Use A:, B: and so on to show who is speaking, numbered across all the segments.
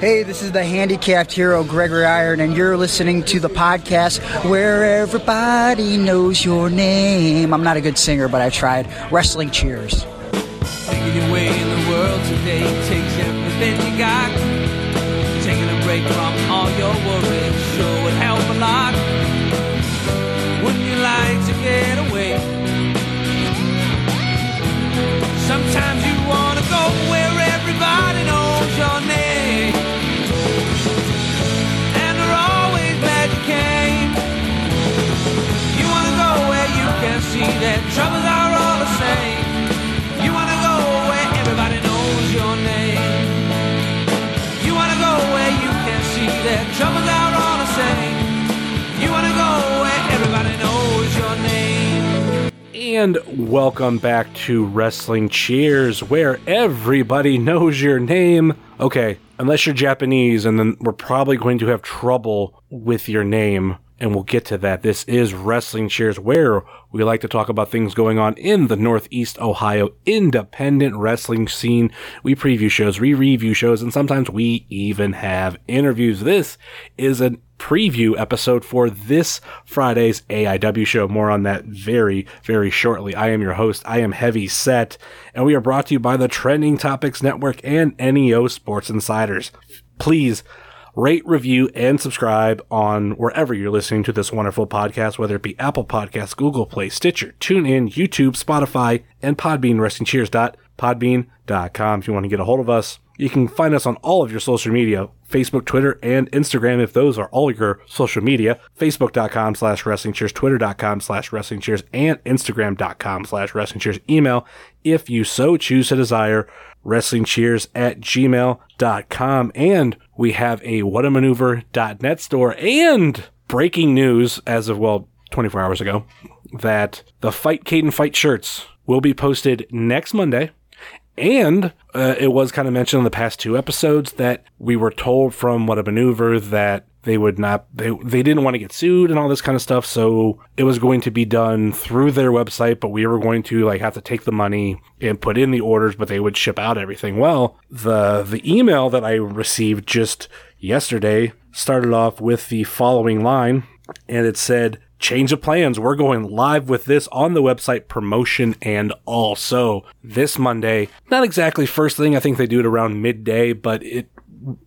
A: Hey, this is the handicapped hero Gregory Iron, and you're listening to the podcast where everybody knows your name. I'm not a good singer, but I tried. Wrestling Cheers.
B: Your way in the world today takes everything you got. Taking a break from all your worries And
C: welcome back to Wrestling Cheers, where everybody knows your name. Okay, unless you're Japanese, and then we're probably going to have trouble with your name, and we'll get to that. This is Wrestling Cheers, where we like to talk about things going on in the Northeast Ohio independent wrestling scene. We preview shows, we review shows, and sometimes we even have interviews. This is a preview episode for this Friday's AIW show. More on that very, very shortly. I am your host. I am Heavy Set, and we are brought to you by the Trending Topics Network and NEO Sports Insiders. Please rate, review, and subscribe on wherever you're listening to this wonderful podcast, whether it be Apple Podcasts, Google Play, Stitcher, TuneIn, YouTube, Spotify, and Podbean, WrestlingCheers.podbean.com. If you want to get a hold of us, you can find us on all of your social media, Facebook, Twitter, and Instagram, if those are all your social media. Facebook.com slash wrestling cheers, Twitter.com slash wrestling cheers, and Instagram.com slash wrestling cheers. Email, if you so choose to desire, wrestling cheers at gmail.com. And we have a whatamaneuver.net store and breaking news as of, well, 24 hours ago that the Fight Caden Fight shirts will be posted next Monday. And uh, it was kind of mentioned in the past two episodes that we were told from What a Maneuver that they would not, they, they didn't want to get sued and all this kind of stuff. So it was going to be done through their website, but we were going to like have to take the money and put in the orders, but they would ship out everything. Well, the, the email that I received just yesterday started off with the following line and it said, change of plans. We're going live with this on the website promotion and also this Monday. Not exactly first thing. I think they do it around midday, but it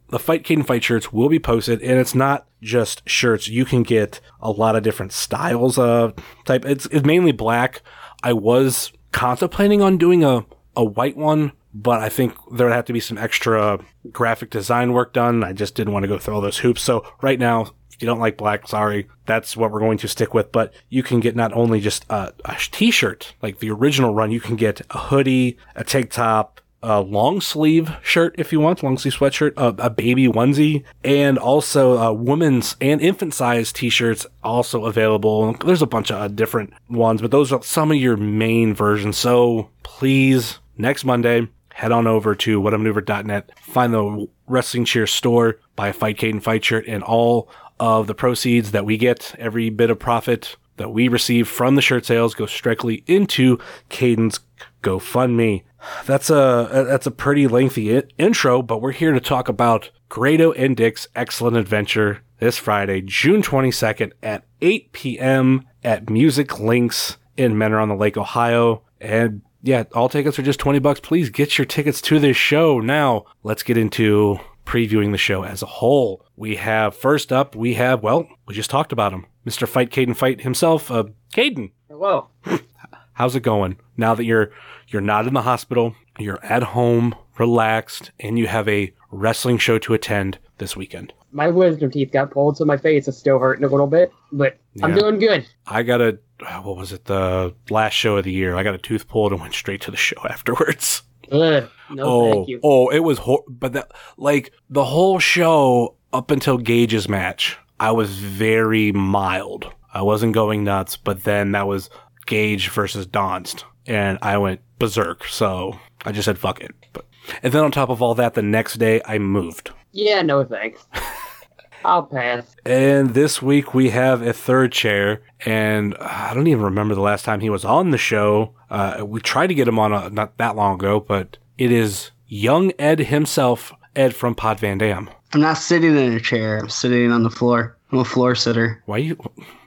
C: the Fight Caden Fight shirts will be posted, and it's not just shirts. You can get a lot of different styles of type. It's, it's mainly black. I was contemplating on doing a, a white one, but I think there would have to be some extra graphic design work done. I just didn't want to go through all those hoops. So right now, you don't like black, sorry, that's what we're going to stick with. But you can get not only just a, a t-shirt, like the original run, you can get a hoodie, a tank top, a long sleeve shirt if you want, long sleeve sweatshirt, a, a baby onesie, and also uh, women's and infant size t-shirts also available. There's a bunch of different ones, but those are some of your main versions. So please, next Monday, head on over to whatamaneuver.net, find the Wrestling Cheer store, buy a Fight Caden Fight shirt, and all of the proceeds that we get, every bit of profit that we receive from the shirt sales goes directly into Caden's GoFundMe. That's a that's a pretty lengthy I- intro, but we're here to talk about Grado and Dick's Excellent Adventure this Friday, June 22nd at 8 p.m. at Music Links in Mentor on the Lake, Ohio. And yeah, all tickets are just 20 bucks. Please get your tickets to this show. Now, let's get into previewing the show as a whole. We have first up, we have, well, we just talked about him. Mr. Fight Caden Fight himself, uh, Caden.
D: Hello.
C: How's it going now that you're you're not in the hospital, you're at home, relaxed, and you have a wrestling show to attend this weekend?
D: My wisdom teeth got pulled, so my face is still hurting a little bit, but I'm doing good.
C: I got a what was it the last show of the year? I got a tooth pulled and went straight to the show afterwards.
D: Ugh, no,
C: oh,
D: thank you.
C: oh, it was hor- but that like the whole show up until Gage's match, I was very mild. I wasn't going nuts, but then that was Gage versus Donst, and I went berserk. So I just said fuck it. But and then on top of all that, the next day I moved.
D: Yeah, no thanks. I'll pass.
C: And this week we have a third chair, and I don't even remember the last time he was on the show. Uh, we tried to get him on a, not that long ago, but it is young Ed himself, Ed from Pod Van Dam.
E: I'm not sitting in a chair. I'm sitting on the floor. I'm a floor sitter.
C: Why you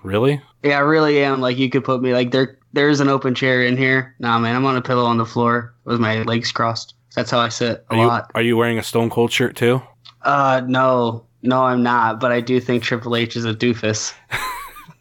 C: really?
E: Yeah, I really am. Like you could put me like there. There's an open chair in here. Nah, man, I'm on a pillow on the floor with my legs crossed. That's how I sit a
C: Are you
E: lot.
C: are you wearing a Stone Cold shirt too?
E: Uh, no, no, I'm not. But I do think Triple H is a doofus,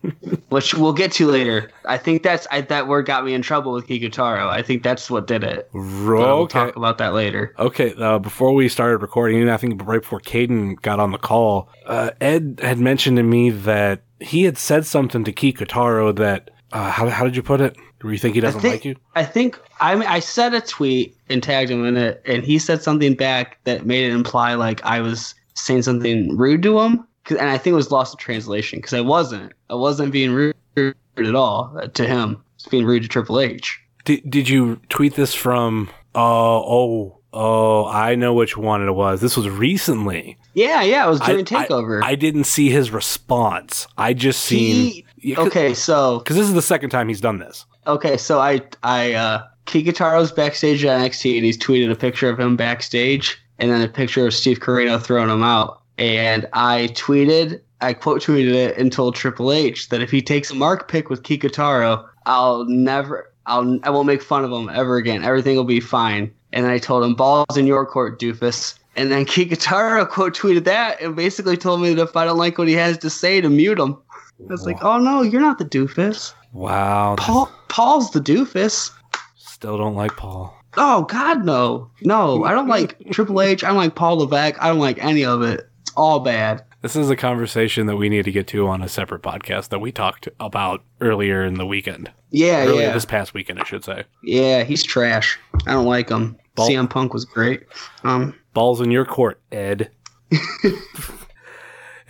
E: which we'll get to later. I think that's I, that word got me in trouble with Kikutaro. I think that's what did it. But We'll talk about that later.
C: Okay, uh, before we started recording, and I think right before Caden got on the call, uh, Ed had mentioned to me that he had said something to Kikutaro that, uh, how, how did you put it? Do you think he doesn't
E: think-
C: like you?
E: I think I mean, I said a tweet and tagged him in it, and he said something back that made it imply like I was saying something rude to him. And I think it was lost in translation because I wasn't. I wasn't being rude at all uh, to him. It's being rude to Triple H.
C: Did, did you tweet this from, uh, oh, oh, I know which one it was. This was recently.
E: Yeah, yeah, it was
C: I-
E: Takeover.
C: I, didn't see his response. I just seen.
E: He- okay, so
C: Because this is the second time he's done this.
E: Okay, so I I uh Kikutaro's backstage at NXT and he's tweeted a picture of him backstage and then a picture of Steve Corino throwing him out. And I tweeted I quote tweeted it and told Triple H that if he takes a mark pick with Kikutaro, I'll never I'll I won't make fun of him ever again. Everything will be fine. And then I told him balls in your court, doofus. And then Kikutaro quote tweeted that and basically told me that if I don't like what he has to say to mute him. I was like, oh no, you're not the doofus.
C: Wow.
E: Paul Paul's the doofus.
C: Still don't like Paul.
E: Oh God, no, no! I don't like Triple H. I don't like Paul Levesque. I don't like any of it. It's all bad.
C: This is a conversation that we need to get to on a separate podcast that we talked about earlier in the weekend.
E: Yeah,
C: Earlier
E: yeah,
C: this past weekend, I should say.
E: yeah. He's trash. I don't like him.
C: Ball-
E: CM Punk was great. Um,
C: Balls in your court, Ed.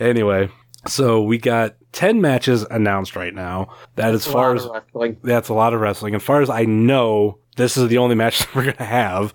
C: anyway, so we got 10 matches announced right now. That as far as
D: of wrestling.
C: that's a lot of wrestling. As far as I know, this is the only match that we're going to have.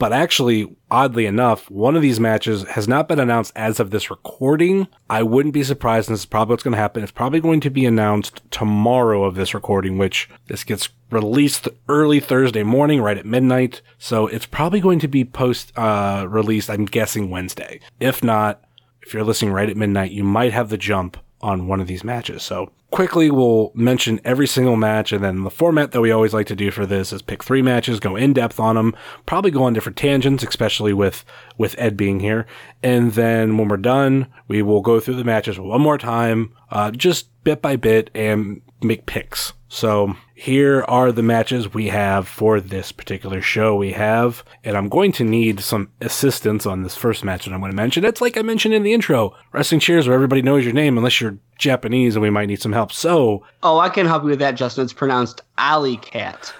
C: But actually, oddly enough, one of these matches has not been announced as of this recording. I wouldn't be surprised, and this is probably what's going to happen. It's probably going to be announced tomorrow of this recording, which this gets released early Thursday morning, right at midnight. So it's probably going to be post uh, released, I'm guessing Wednesday. If not, if you're listening right at midnight, you might have the jump on one of these matches. So quickly, we'll mention every single match, and then the format that we always like to do for this is pick three matches, go in depth on them, probably go on different tangents, especially with with Ed being here. And then when we're done, we will go through the matches one more time, uh, just bit by bit, and make picks. So here are the matches we have for this particular show. We have, and I'm going to need some assistance on this first match that I'm going to mention. It's like I mentioned in the intro, wrestling cheers where everybody knows your name unless you're Japanese and we might need some help. So
E: oh, I can help you with that, Justin. It's pronounced Alley Cat.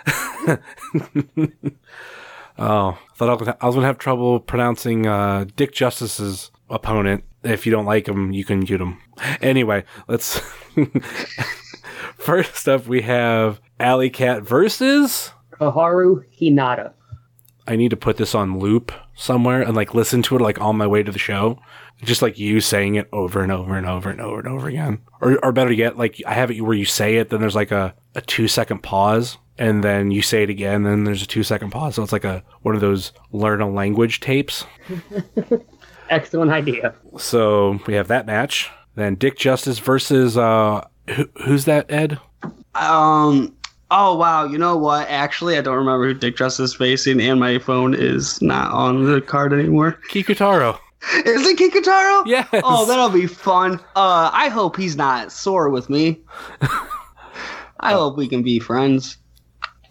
C: Oh, I thought I was gonna- I was going to have trouble pronouncing uh, Dick Justice's opponent. If you don't like him, you can mute him. Anyway, let's. First up, we have Alley Cat versus.
D: Koharu Hinata.
C: I need to put this on loop somewhere and like listen to it like on my way to the show. Just like you saying it over and over and over and over and over again. Or, or better yet, like I have it where you say it, then there's like a, a two second pause, and then you say it again, then there's a two second pause. So it's like a one of those learn a language tapes.
D: Excellent idea.
C: So we have that match. Then Dick Justice versus uh who, who's that, Ed?
E: Um. Oh wow! You know what? Actually, I don't remember who Dick Justice is facing, and my phone is not on the card anymore.
C: Kikutaro.
E: Is it Kikutaro?
C: Yes.
E: Oh, that'll be fun. Uh, I hope he's not sore with me. I hope we can be friends.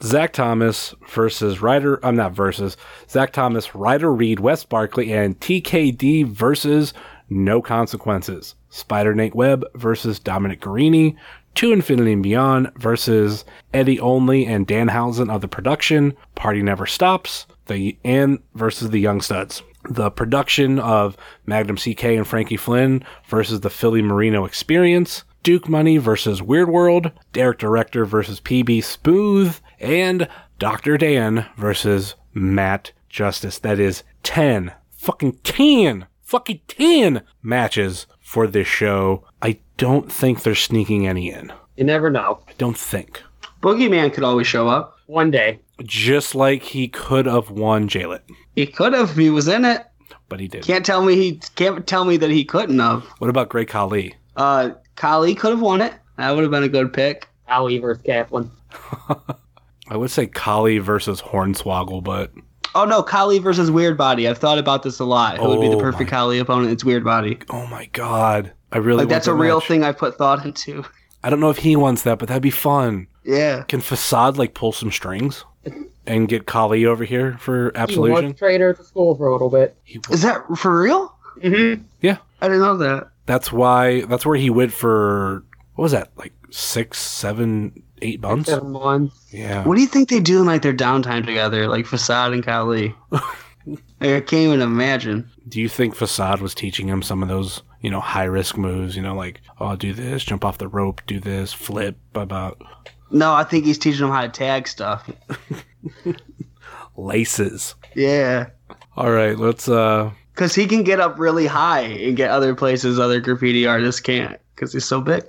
C: Zach Thomas versus Ryder. I'm not versus Zach Thomas, Ryder Reed, Wes Barkley, and TKD versus No Consequences. Spider Nate Webb versus Dominic Garrini. To Infinity and Beyond versus Eddie Only and Dan Danhausen of the production. Party Never Stops. The and versus the Young Studs. The production of Magnum CK and Frankie Flynn versus the Philly Marino Experience. Duke Money versus Weird World, Derek Director versus PB Smooth, and Dr. Dan versus Matt Justice. That is 10, fucking 10, fucking 10 matches for this show. I don't think they're sneaking any in.
D: You never know.
C: I don't think.
E: Boogeyman could always show up.
D: One day.
C: Just like he could have won Jaylit.
E: He could have he was in it.
C: but he didn't.
E: Can't tell me he can't tell me that he couldn't have.
C: What about Great Khali?
E: Uh, Khali could have won it. That would have been a good pick.
D: Ali versus Kaplan.
C: I would say Khali versus Hornswoggle, but
E: Oh no, Khali versus Weird Body. I've thought about this a lot. Who would be the
C: Oh,
E: perfect
C: my-
E: Khali opponent? It's Weird Body.
C: oh my god, I really
E: Like
C: want
E: that's a
C: that
E: real
C: match.
E: thing I put thought into.
C: I don't know if he wants that, but that'd be fun.
E: Yeah.
C: Can Facade like pull some strings and get Khali over here for
D: He
C: Absolution?
D: was trainer at the school for a little bit.
C: He-
E: Is that for real?
D: Mm-hmm.
C: yeah,
E: I didn't know that.
C: that's why. That's where he went for. What was that? Like six, seven, eight months?
D: Seven months.
C: Yeah.
E: What do you think they do in like their downtime together, like Facade and Khali? like, I can't even imagine.
C: Do you think Facade was teaching him some of those, you know, high risk moves? You know, like, oh, do this, jump off the rope, do this, flip, about
E: No, I think he's teaching him how to tag stuff.
C: laces.
E: Yeah.
C: All right, let's. uh
E: Because he can get up really high and get other places other graffiti artists can't because he's so big.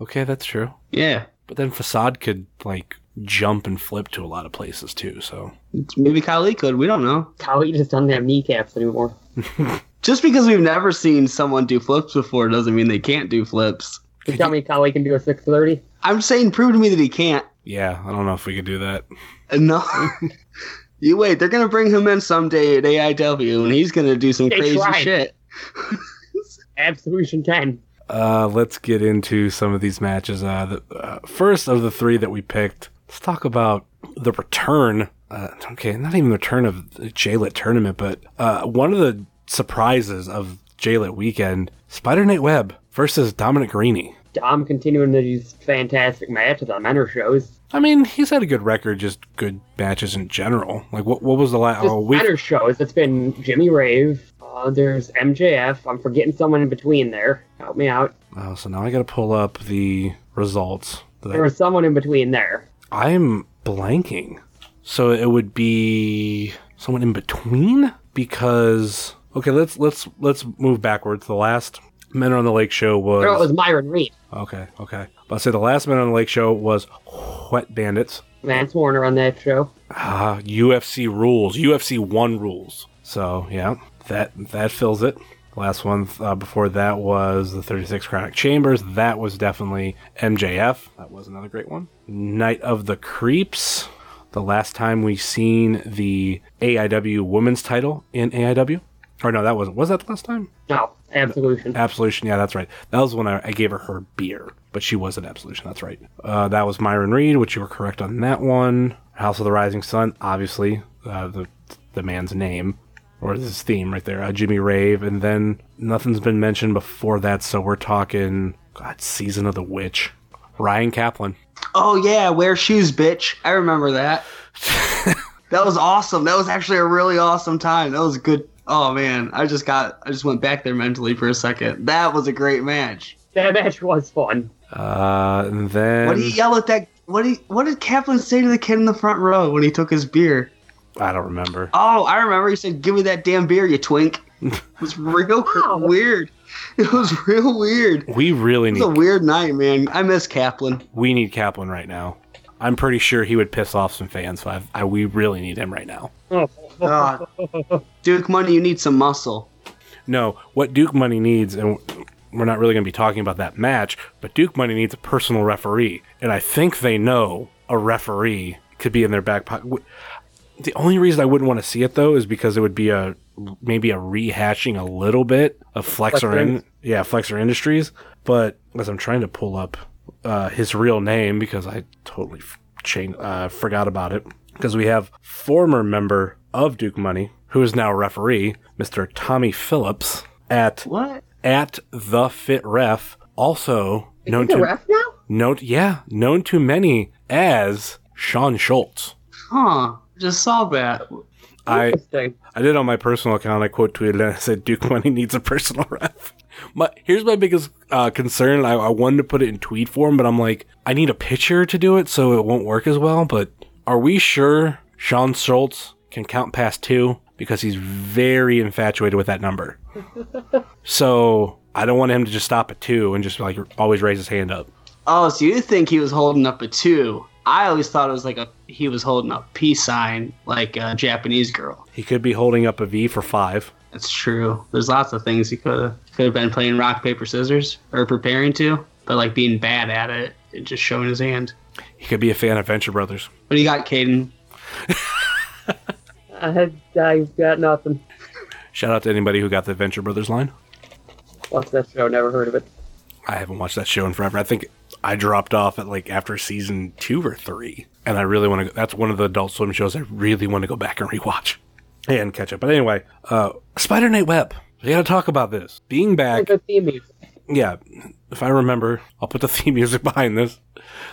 C: Okay, that's true.
E: Yeah.
C: But then Facade could like jump and flip to a lot of places too. So
E: Maybe Khali could. We don't know.
D: Khali just doesn't have kneecaps anymore.
E: Just because we've never seen someone do flips before doesn't mean they can't do flips.
D: You tell me Khali can do a 630?
E: I'm saying prove to me that he can't.
C: yeah, I don't know if we could do that.
E: Uh, No. you wait, they're gonna bring him in someday at AIW and he's gonna do some
D: They
E: crazy
D: tried.
E: shit.
D: Absolution 10.
C: Uh, let's get into some of these matches. Uh, the uh, first of the three that we picked, let's talk about the return. Uh, okay, not even the return of the JLit tournament, but uh, one of the surprises of JLit weekend: Spider Nate Webb versus Dominic Garrini.
D: Dom continuing these fantastic matches on Mentor shows.
C: I mean, he's had a good record, just good matches in general. Like, what what was the last? Oh, we
D: shows. It's been Jimmy Rave. Uh, there's MJF. I'm forgetting someone in between there. Help me out.
C: oh, so now I got to pull up the results.
D: There was someone in between there.
C: I'm blanking. So it would be someone in between because okay, let's let's let's move backwards. The last Mentor on the Lake show was,
D: it was Myron Reed.
C: okay, okay. But I'll say the last Mentor on the Lake show was Wet Bandits.
D: Vance Warner on that show.
C: Ah, UFC rules, UFC one rules. So yeah, that that fills it. Last one uh, before that was the 36 Chronic Chambers. That was definitely MJF. That was another great one. Night of the Creeps. The last time we seen the AIW Women's Title in AIW. Or no, that wasn't. Was that the last time?
D: No, Absolution.
C: Absolution. Yeah, that's right. That was when I, I gave her her beer, but she was an Absolution. That's right. Uh, that was Myron Reed, which you were correct on that one. House of the Rising Sun, obviously uh, the the man's name or this theme right there. Uh, Jimmy Rave, and then nothing's been mentioned before that, so we're talking God, Season of the Witch, Ryan Kaplan.
E: Oh yeah, wear shoes, bitch. I remember that. that was awesome. That was actually a really awesome time. That was good. Oh man, I just got I just went back there mentally for a second. That was a great match.
D: That match was fun.
C: Uh, and then
E: What did he yell at that? What did he, what did Kaplan say to the kid in the front row when he took his beer?
C: I don't remember.
E: Oh, I remember. He said, "Give me that damn beer, you twink." It was real
D: Wow.
E: weird. It was real weird.
C: We really
E: was a weird night, man. I miss Kaplan.
C: we need Kaplan right now. I'm pretty sure he would piss off some fans. So I, I we really need him right now.
D: Oh,
E: Ah, Duke Money, you need some muscle.
C: No, what Duke Money needs, and we're not really going to be talking about that match, but Duke Money needs a personal referee, and I think they know a referee could be in their back pocket. The only reason I wouldn't want to see it though is because it would be a maybe a rehashing a little bit of Flexor,
D: Flexor
C: in, yeah, Flexor Industries. But as I'm trying to pull up uh, his real name because I totally f- chain, uh, forgot about it, because we have former member of Duke Money who is now a referee, Mr. Tommy Phillips at
E: What?
C: at the Fit Ref, also known to
D: ref now?
C: known yeah known to many as Sean Schultz.
E: Huh? Just saw that.
C: I I did on my personal account. I quote tweeted and I said Duke Money needs a personal ref. My here's my biggest uh, concern. I, I wanted to put it in tweet form, but I'm like, I need a picture to do it, so it won't work as well. But are we sure Sean Schultz can count past two? Because he's very infatuated with that number. so I don't want him to just stop at two and just like always raise his hand up.
E: Oh, so you think he was holding up a two? I always thought it was like a he was holding up peace sign like a Japanese girl.
C: He could be holding up a V for five.
E: That's true. There's lots of things he could have could have been playing rock paper scissors or preparing to, but like being bad at it and just showing his hand.
C: He could be a fan of Venture Brothers.
E: What do you got Caden.
D: I, I've got nothing.
C: Shout out to anybody who got the Venture Brothers line.
D: What's that show? Never heard of it.
C: I haven't watched that show in forever. I think I dropped off at like after season two or three, and I really want to. That's one of the Adult Swim shows I really want to go back and rewatch and catch up. But anyway, uh, Spider Nate Webb. We got to talk about this being back.
D: Good theme music.
C: Yeah, if I remember, I'll put the theme music behind this.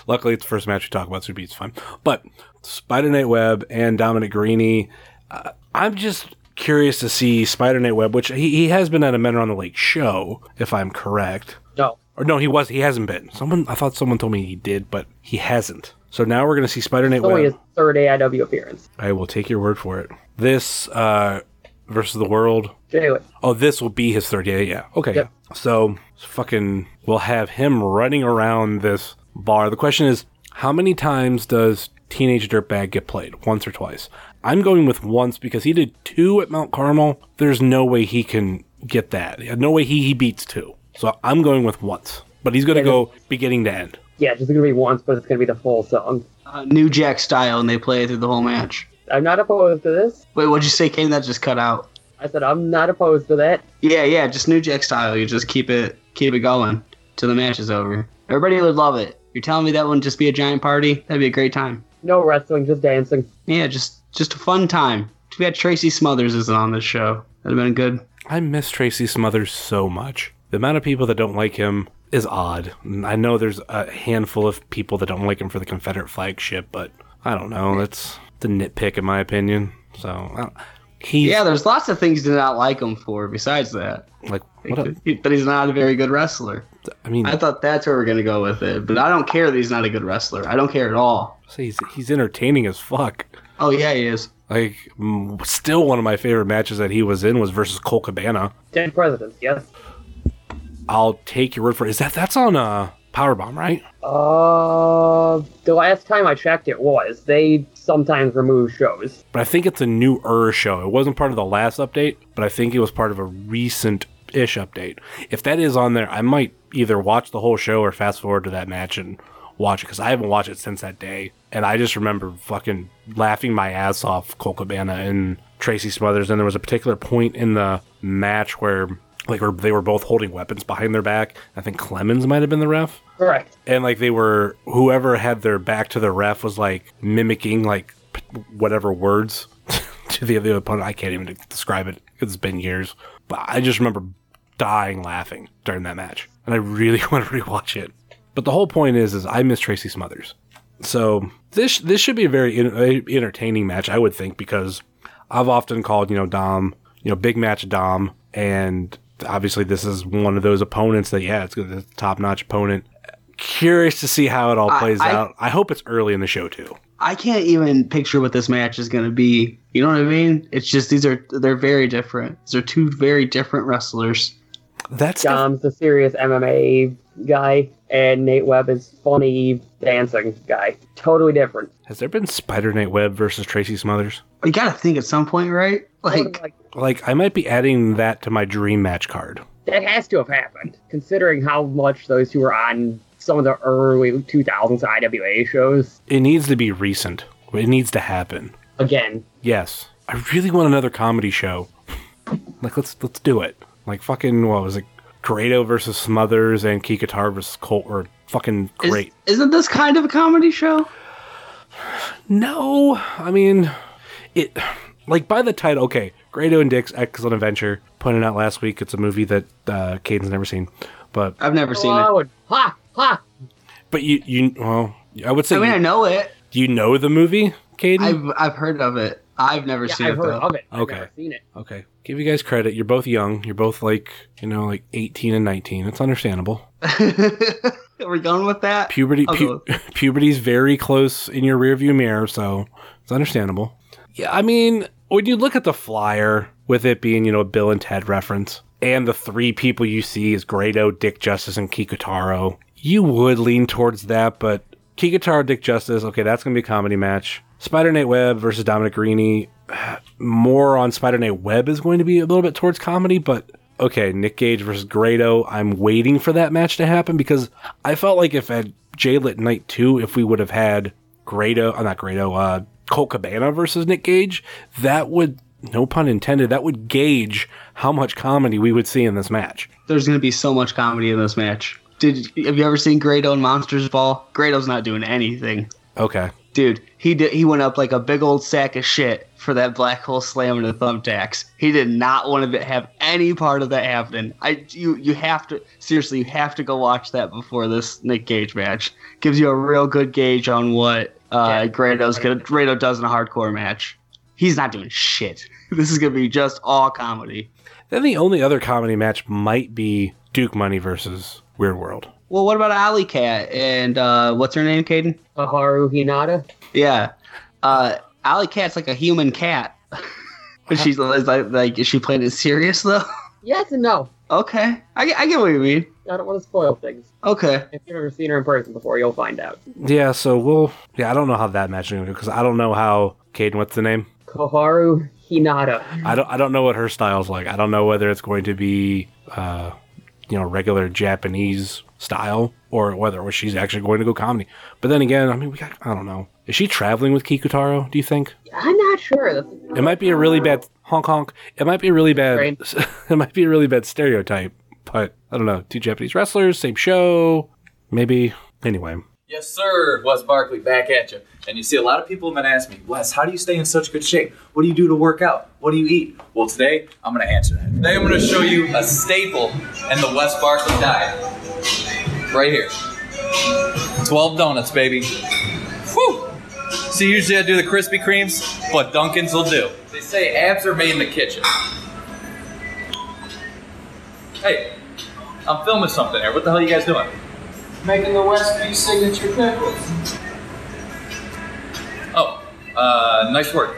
C: Luckily, it's the first match we talk about, so it's fine. But Spider Nate Webb and Dominic Garrini, uh, I'm just curious to see Spider Nate Webb, which he, he has been at a Mentor on the Lake show, if I'm correct.
D: No.
C: Or no, he was. He hasn't been. Someone I thought someone told me he did, but he hasn't. So now we're gonna see Spider
D: It's only his third AIW appearance.
C: I will take your word for it. This uh, versus the world.
D: Anyway,
C: Oh, this will be his third. Yeah, yeah. Okay.
D: Yep.
C: Yeah. So fucking, we'll have him running around this bar. The question is, how many times does Teenage Dirtbag get played? Once or twice? I'm going with once because he did two at Mount Carmel. There's no way he can get that. No way he, he beats two. So I'm going with once. But he's going to go beginning to end.
D: yeah, just gonna be once, but it's gonna be the full song.
E: Uh, New Jack style, and they play it through the whole match.
D: I'm not opposed to this.
E: Wait, what'd you say, Kane? That just cut out.
D: I said I'm not opposed to that.
E: Yeah, yeah, just New Jack style. You just keep it keep it going till the match is over. Everybody would love it. You're telling me that wouldn't just be a giant party? That'd be a great time.
D: No wrestling, just dancing.
E: Yeah, just just a fun time. Too bad Tracy Smothers isn't on this show. That'd have been good.
C: I miss Tracy Smothers so much. The amount of people that don't like him is odd. I know there's a handful of people that don't like him for the Confederate flagship, but I don't know. That's the nitpick in my opinion. So uh, he's
E: Yeah, there's lots of things to not like him for besides that.
C: like what? A,
E: But he's not a very good wrestler.
C: I mean,
E: I thought that's where we're gonna go with it. But I don't care that he's not a good wrestler. I don't care at all.
C: say he's he's entertaining as fuck.
E: Oh yeah, he is.
C: Like, still one of my favorite matches that he was in was versus Colt Cabana.
D: Dead presidents, yes.
C: I'll take your word for it. Is that that's on uh Powerbomb, right?
D: Uh, the last time I checked, it was. They sometimes remove shows.
C: But I think it's a newer show. It wasn't part of the last update, but I think it was part of a recent ish update. If that is on there, I might either watch the whole show or fast forward to that match and watch it because I haven't watched it since that day. And I just remember fucking laughing my ass off Colt Cabana and Tracy Smothers. And there was a particular point in the match where like where they were both holding weapons behind their back. I think Clemens might have been the ref
D: Correct.
C: and like they were whoever had their back to the ref was like mimicking like p- whatever words to the other opponent. I can't even describe it. It's been years, but I just remember dying laughing during that match, and I really want to rewatch it. But the whole point is, is I miss Tracy Smothers, so this this should be a very en- entertaining match, I would think, because I've often called you know Dom, you know big match Dom, and obviously this is one of those opponents that yeah, it's a top notch opponent. Curious to see how it all plays
E: I-
C: out. I hope it's early in the show too.
E: I can't even picture what this match is gonna be. You know what I mean? It's just these are they're very different. These are two very different wrestlers.
C: That's
D: Dom's the serious MMA guy, and Nate Webb is funny dancing guy. Totally different.
C: has there been Spider Nate Webb versus Tracy Smothers?
E: You gotta think at some point, right? Like
D: Like,
C: Like I might be adding that to my dream match card.
D: that has to have happened, considering how much those two were on some of the early 2000s IWA shows.
C: It needs to be recent. It needs to happen.
D: Again,
C: Yes, I really want another comedy show. like let's let's do it. Like fucking what was it? Grado versus Smothers and Kikutaro versus Colt were fucking
E: is,
C: great.
E: isn't this kind of a comedy show?
C: No, I mean it. Like by the title, okay. Grado and Dick's Excellent Adventure, pointed out last week. It's a movie that uh, Caden's never seen, but
E: I've never seen it.
D: ha ha.
C: but you you well, I would say
E: I mean,
C: you,
E: I know it.
C: do you know the movie, Caden?
E: I've I've heard of it. I've never
D: Yeah,
E: seen
D: I've
E: it
D: heard
E: though.
D: of it. I've
C: Okay.
D: never seen it.
C: Okay. Give you guys credit. You're both young. You're both like, you know, like 18 and 19. It's understandable.
E: We're we going with that?
C: Puberty pu- puberty's very close in your rearview mirror, so it's understandable. Yeah, I mean, when you look at the flyer with it being, you know, a Bill and Ted reference, and the three people you see is Grado, Dick Justice, and Kikutaro, you would lean towards that, but Kikutaro, Dick Justice, okay, that's gonna be a comedy match. Spider Nate Webb versus Dominic Garrini. more on Spider Nate Webb is going to be a little bit towards comedy, but okay, Nick Gage versus Grado. I'm waiting for that match to happen because I felt like if at J-Lit Night 2, if we would have had Grado, uh, not Grado, uh, Colt Cabana versus Nick Gage, that would, no pun intended, that would gauge how much comedy we would see in this match.
E: There's going to be so much comedy in this match. Did have you ever seen Grado and Monsters Ball? Grado's not doing anything.
C: Okay.
E: Dude, he did he went up like a big old sack of shit for that black hole slam and the thumbtacks. He did not want to have any part of that happening. I you you have to seriously you have to go watch that before this Nick Gage match. Gives you a real good gauge on what uh
D: Yeah.
E: Grado's gonna Grado does in a hardcore match. He's not doing shit. This is gonna be just all comedy.
C: Then the only other comedy match might be Duke Money versus Weird World.
E: Well, what about Alley Cat and uh, what's her name, Caden?
D: Koharu Hinata.
E: Yeah, uh, Alley Cat's like a human cat. But she's is like, like, is she playing it serious though?
D: Yes and no.
E: okay, I, get- I get what you mean.
D: I don't want to spoil things.
E: Okay,
D: If you've never seen her in person before, you'll find out.
C: Yeah, so we'll. Yeah, I don't know how that match is going to go because I don't know how. Caden, what's the name?
D: Koharu Hinata.
C: I don't. I don't know what her style's like. I don't know whether it's going to be, uh, you know, regular Japanese style or whether she's actually going to go comedy. But then again, I mean, we got. I don't know. Is she traveling with Kikutaro? Do you think
D: I'm not sure. That's
C: it might be a really bad honk honk? It might be a really bad.
D: Right.
C: it might be a really bad stereotype. But I don't know. Two Japanese wrestlers, same show. Maybe. Anyway,
F: Yes, sir. Wes Barkley back at you. And you see, a lot of people have been asking me, Wes, how do you stay in such good shape? What do you do to work out? What do you eat? Well, today I'm going to answer that. Today I'm going to show you a staple in the Wes Barkley diet. Right here 12 donuts, baby. Whew. See, usually I do the Krispy Kremes, but Dunkin's will do. They say abs are made in the kitchen. Hey, I'm filming something here. What the hell are you guys doing?
G: Making the Westview signature pickles.
F: Oh, uh, nice work.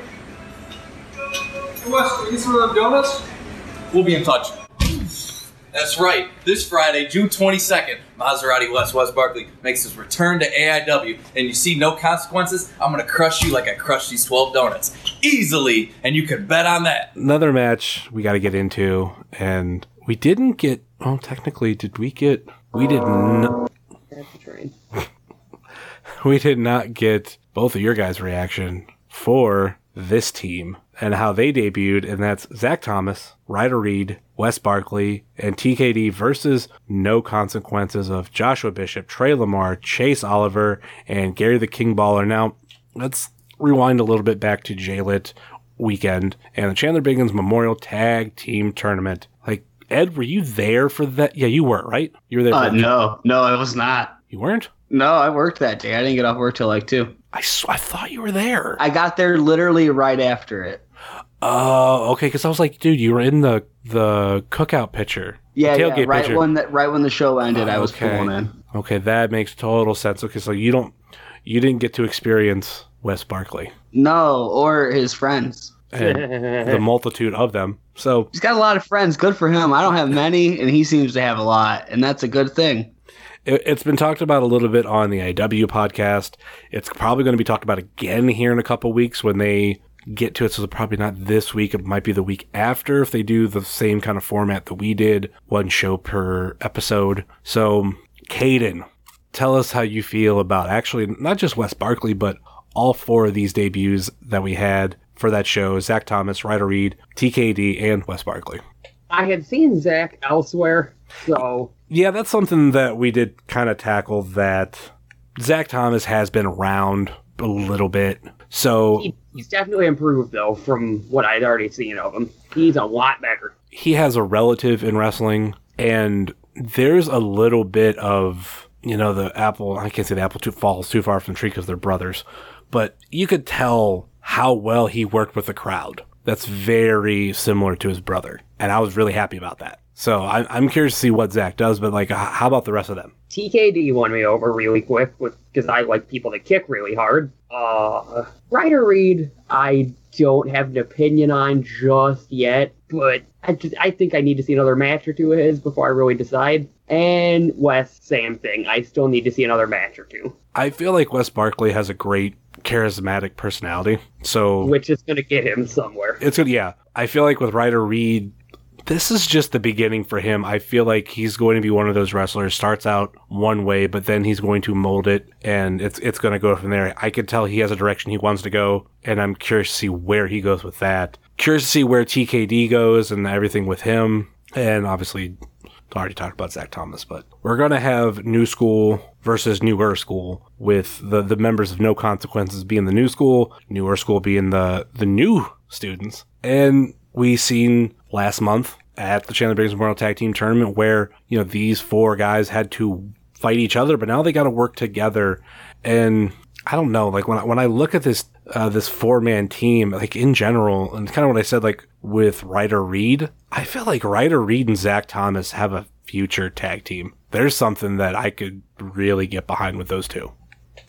G: Wes, can we get some of them donuts?
F: We'll be in touch. That's right. This Friday, June 22nd, Maserati West West Barkley makes his return to AIW, and you see no consequences. I'm gonna crush you like I crushed these 12 donuts easily, and you can bet on that.
C: another match we got to get into, and we didn't get. Well, technically, did we get? We did not. We did not get both of your guys' reaction for this team and how they debuted, and that's Zach Thomas, Ryder Reed, Wes Barkley, and TKD versus No Consequences of Joshua Bishop, Trey Lamar, Chase Oliver, and Gary the King Baller. Now, let's rewind a little bit back to J-Lit weekend and the Chandler Biggins Memorial Tag Team Tournament. Like, Ed, were you there for that? Yeah, you were, right? You were there.
E: uh, no, no, I was not.
C: You weren't?
E: No, I worked that day. I didn't get off work till like two.
C: I, sw- I thought you were there.
E: I got there literally right after it.
C: Oh, okay. Because I was like, dude, you were in the the cookout picture,
E: Yeah,
C: the
E: yeah, right
C: picture.
E: when that right when the show ended, I was
C: Okay.
E: pulling in.
C: Okay, that makes total sense. Okay, so you don't, you didn't get to experience Wes Barkley
E: No, or his friends.
C: and the multitude of them. So
E: He's got a lot of friends. Good for him. I don't have many, and he seems to have a lot, and that's a good thing.
C: it, it's been talked about a little bit on the IW podcast. It's probably going to be talked about again here in a couple weeks when they get to it. So probably not this week. It might be the week after if they do the same kind of format that we did, one show per episode. So, Caden, tell us how you feel about actually not just Wes Barkley, but all four of these debuts that we had for that show: Zach Thomas, Ryder Reed, TKD, and Wes Barkley.
D: I had seen Zach elsewhere, so
C: Yeah, that's something that we did kind of tackle. That Zach Thomas has been around a little bit, so
D: he, he's definitely improved though from what I'd already seen of him. He's a lot better.
C: he has a relative in wrestling, and there's a little bit of you know the apple. I can't say the apple too falls too far from the tree because they're brothers, but you could tell how well he worked with the crowd. That's very similar to his brother, and I was really happy about that. So I'm, I'm curious to see what Zach does, but like, how about the rest of them?
D: TKD won me over really quick with because I like people that kick really hard. Uh, Ryder Reed, I don't have an opinion on just yet, but I just I think I need to see another match or two of his before I really decide. And Wes, same thing. I still need to see another match or two.
C: I feel like Wes Barkley has a great charismatic personality. So
D: which is going to get him somewhere.
C: it's good. Yeah, I feel like with Ryder Reed, this is just the beginning for him. I feel like he's going to be one of those wrestlers. Starts out one way, but then he's going to mold it, and it's it's going to go from there. I could tell he has a direction he wants to go, and I'm curious to see where he goes with that. Curious to see where TKD goes and everything with him, and obviously. Already talked about Zach Thomas, but we're gonna have new school versus newer school with the, the members of no consequences being the new school, newer school being the the new students. And we seen last month at the Chandler Briggs Memorial Tag Team Tournament where, you know, these four guys had to fight each other, but now they got to work together. And I don't know, like when I, when I look at this uh, this four man team, like in general, and it's kind of what I said, like with Ryder Reed, I feel like Ryder Reed and Zach Thomas have a future tag team. There's something that I could really get behind with those two.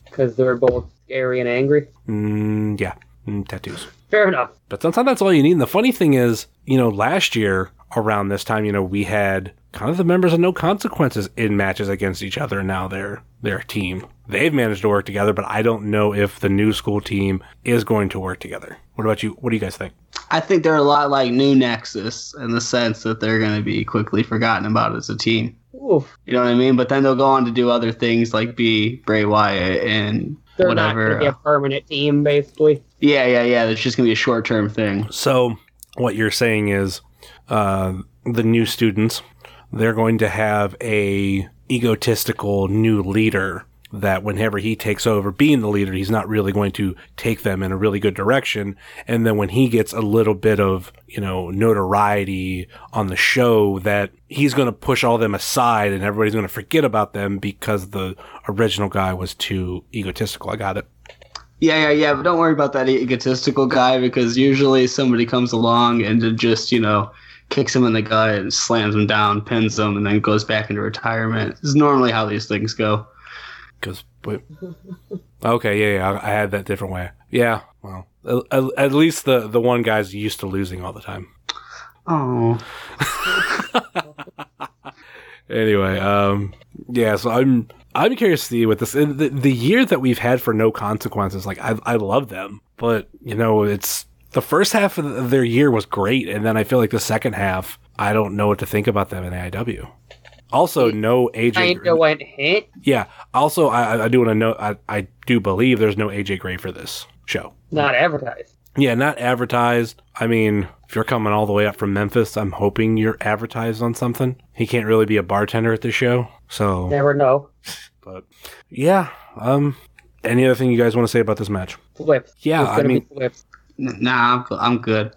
D: because they're both scary and angry.
C: Mm, yeah, mm, tattoos.
D: Fair enough.
C: But sometimes that's all you need. And the funny thing is, you know, last year around this time, you know, we had kind of the members of No Consequences in matches against each other. And now they're they're a team. They've managed to work together, but I don't know if the new school team is going to work together. What about you? What do you guys think?
E: I think they're a lot like New Nexus in the sense that they're going to be quickly forgotten about as a team.
D: Oof.
E: You know what I mean? But then they'll go on to do other things like be Bray Wyatt and
D: They're
E: whatever.
D: not going to be a permanent team, basically.
E: yeah, yeah, yeah. It's just going to be a short term thing.
C: So what you're saying is, uh, the new students, they're going to have a egotistical new leader that whenever he takes over being the leader, he's not really going to take them in a really good direction. And then when he gets a little bit of, you know, notoriety on the show that he's going to push all them aside and everybody's going to forget about them because the original guy was too egotistical. I got it.
E: Yeah, yeah, yeah. But don't worry about that egotistical guy because usually somebody comes along and just, you know, kicks him in the gut and slams him down, pins him, and then goes back into retirement. This is normally how these things go.
C: Because, okay, yeah, yeah, I, I had that different way. Yeah, well, at, at least the the one guy's used to losing all the time.
E: Oh,
C: Anyway, um, yeah, so I'm I'm curious to see what this the, the year that we've had for no consequences. Like I I love them, but you know it's the first half of their year was great, and then I feel like the second half I don't know what to think about them in AIW. Also, no AJ.
D: Kind of went hit.
C: Yeah. Also, I, I do want to know. I, I do believe there's no AJ Gray for this show.
D: Not advertised.
C: Yeah, not advertised. I mean, if you're coming all the way up from Memphis, I'm hoping you're advertised on something. He can't really be a bartender at this show. So,
D: Never know.
C: but yeah. Um, any other thing you guys want to say about this match?
D: Flips.
C: Yeah, I mean-
D: be flips.
E: N- nah, I'm, I'm good.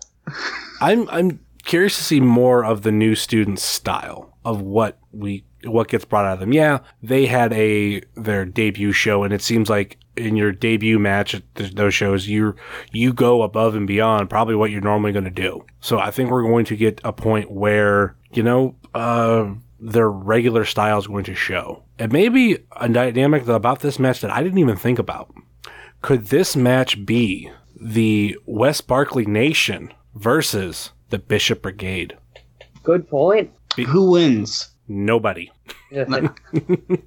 C: I'm I'm curious to see more of the new students' style of what we what gets brought out of them. Yeah, they had a their debut show, and it seems like in your debut match at those shows, you you go above and beyond probably what you're normally going to do. So I think we're going to get a point where you know uh, their regular style is going to show, and maybe a dynamic about this match that I didn't even think about. Could this match be the West Barkley Nation versus the Bishop Brigade?
D: Good point.
E: Who wins?
C: Nobody.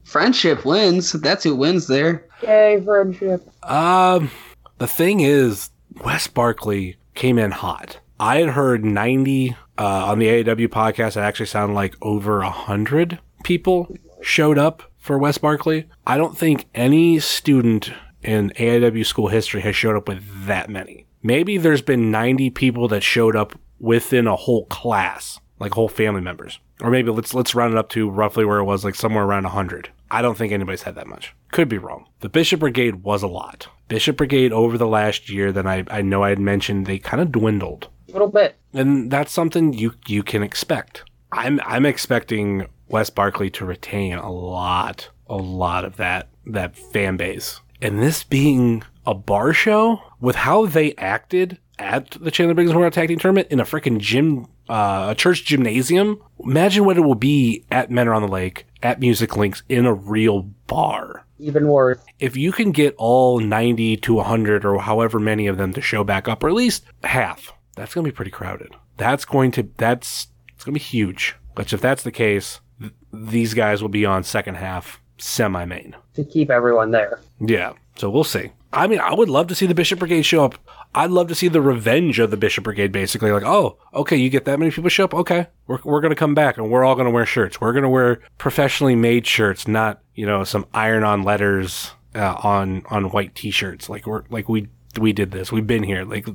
E: Friendship wins. That's who wins there.
D: Yay, friendship.
C: Um, the thing is, Wes Barkley came in hot. I had heard 90 uh, on the AIW podcast. It actually sounded like over 100 people showed up for Wes Barkley. I don't think any student in AIW school history has showed up with that many. Maybe there's been 90 people that showed up within a whole class, like whole family members. Or maybe let's let's round it up to roughly where it was, like somewhere around 100. I don't think anybody's had that much. Could be wrong. The Bishop Brigade was a lot. Bishop Brigade over the last year that I, I know I had mentioned, they kind of dwindled.
D: A little bit.
C: And that's something you you can expect. I'm I'm expecting Wes Barkley to retain a lot, a lot of that that fan base. And this being a bar show with how they acted at the Chandler Briggs World Tag Team Tournament in a freaking gym, uh, a church gymnasium. Imagine what it will be at Mentor on the Lake, at Music Links, in a real bar
D: Even worse.
C: if you can get all 90 to 100 or however many of them to show back up or at least half that's going to be pretty crowded that's going to that's it's going to be huge but if that's the case th- these guys will be on second half semi main
D: To keep everyone there.
C: yeah so we'll see I mean, I would love to see the Bishop Brigade show up. I'd love to see the revenge of the Bishop Brigade, basically. Like, oh, okay, you get that many people show up? Okay. We're, we're to come back and we're all to wear shirts. We're to wear professionally made shirts, not, you know, some iron on letters uh, on, on white t shirts. Like, we're, like, we, we did this. We've been here. Like,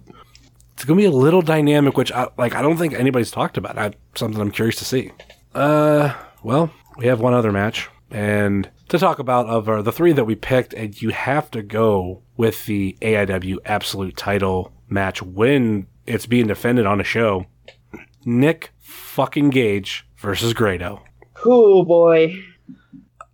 C: it's to be a little dynamic, which I, like, I don't think anybody's talked about. I, something I'm curious to see. Uh, well, we have one other match. And to talk about of our, the three that we picked, and you have to go with the AIW Absolute Title match when it's being defended on a show. Nick fucking Gage versus Grado.
D: Oh boy.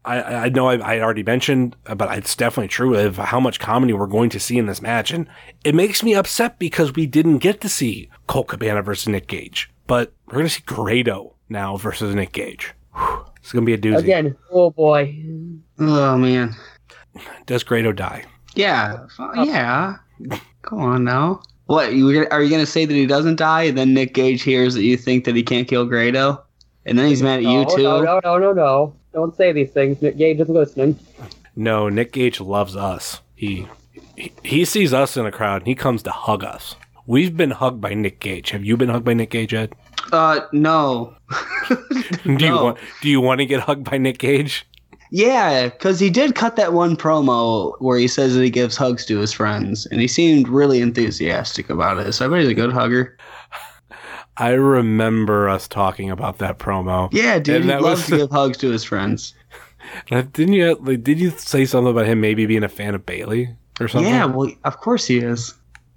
C: I, I know I, I already mentioned, uh, but it's definitely true of how much comedy we're going to see in this match, and it makes me upset because we didn't get to see Colt Cabana versus Nick Gage, but we're going to see Grado now versus Nick Gage. Whew. It's going to be a doozy.
D: Again, oh boy.
E: Oh man.
C: Does Grado die?
E: Yeah. fu- Yeah. Come on now. What you are you gonna say that he doesn't die? And then Nick Gage hears that you think that he can't kill Grado, and then he's mad at you too.
D: No, no, no, no, no. Don't say these things. Nick Gage is listening.
C: No, Nick Gage loves us. He, he he sees us in a crowd and he comes to hug us. We've been hugged by Nick Gage. Have you been hugged by Nick Gage, Ed?
E: Uh, no.
C: Do you want do you want to get hugged by Nick Gage?
E: Yeah, because he did cut that one promo where he says that he gives hugs to his friends, and he seemed really enthusiastic about it. So I bet he's a good hugger.
C: I remember us talking about that promo.
E: Yeah, dude,
C: And
E: he loves to give hugs to his friends.
C: Didn't you like, did you say something about him maybe being a fan of Bailey or something?
E: Yeah, well, of course he is,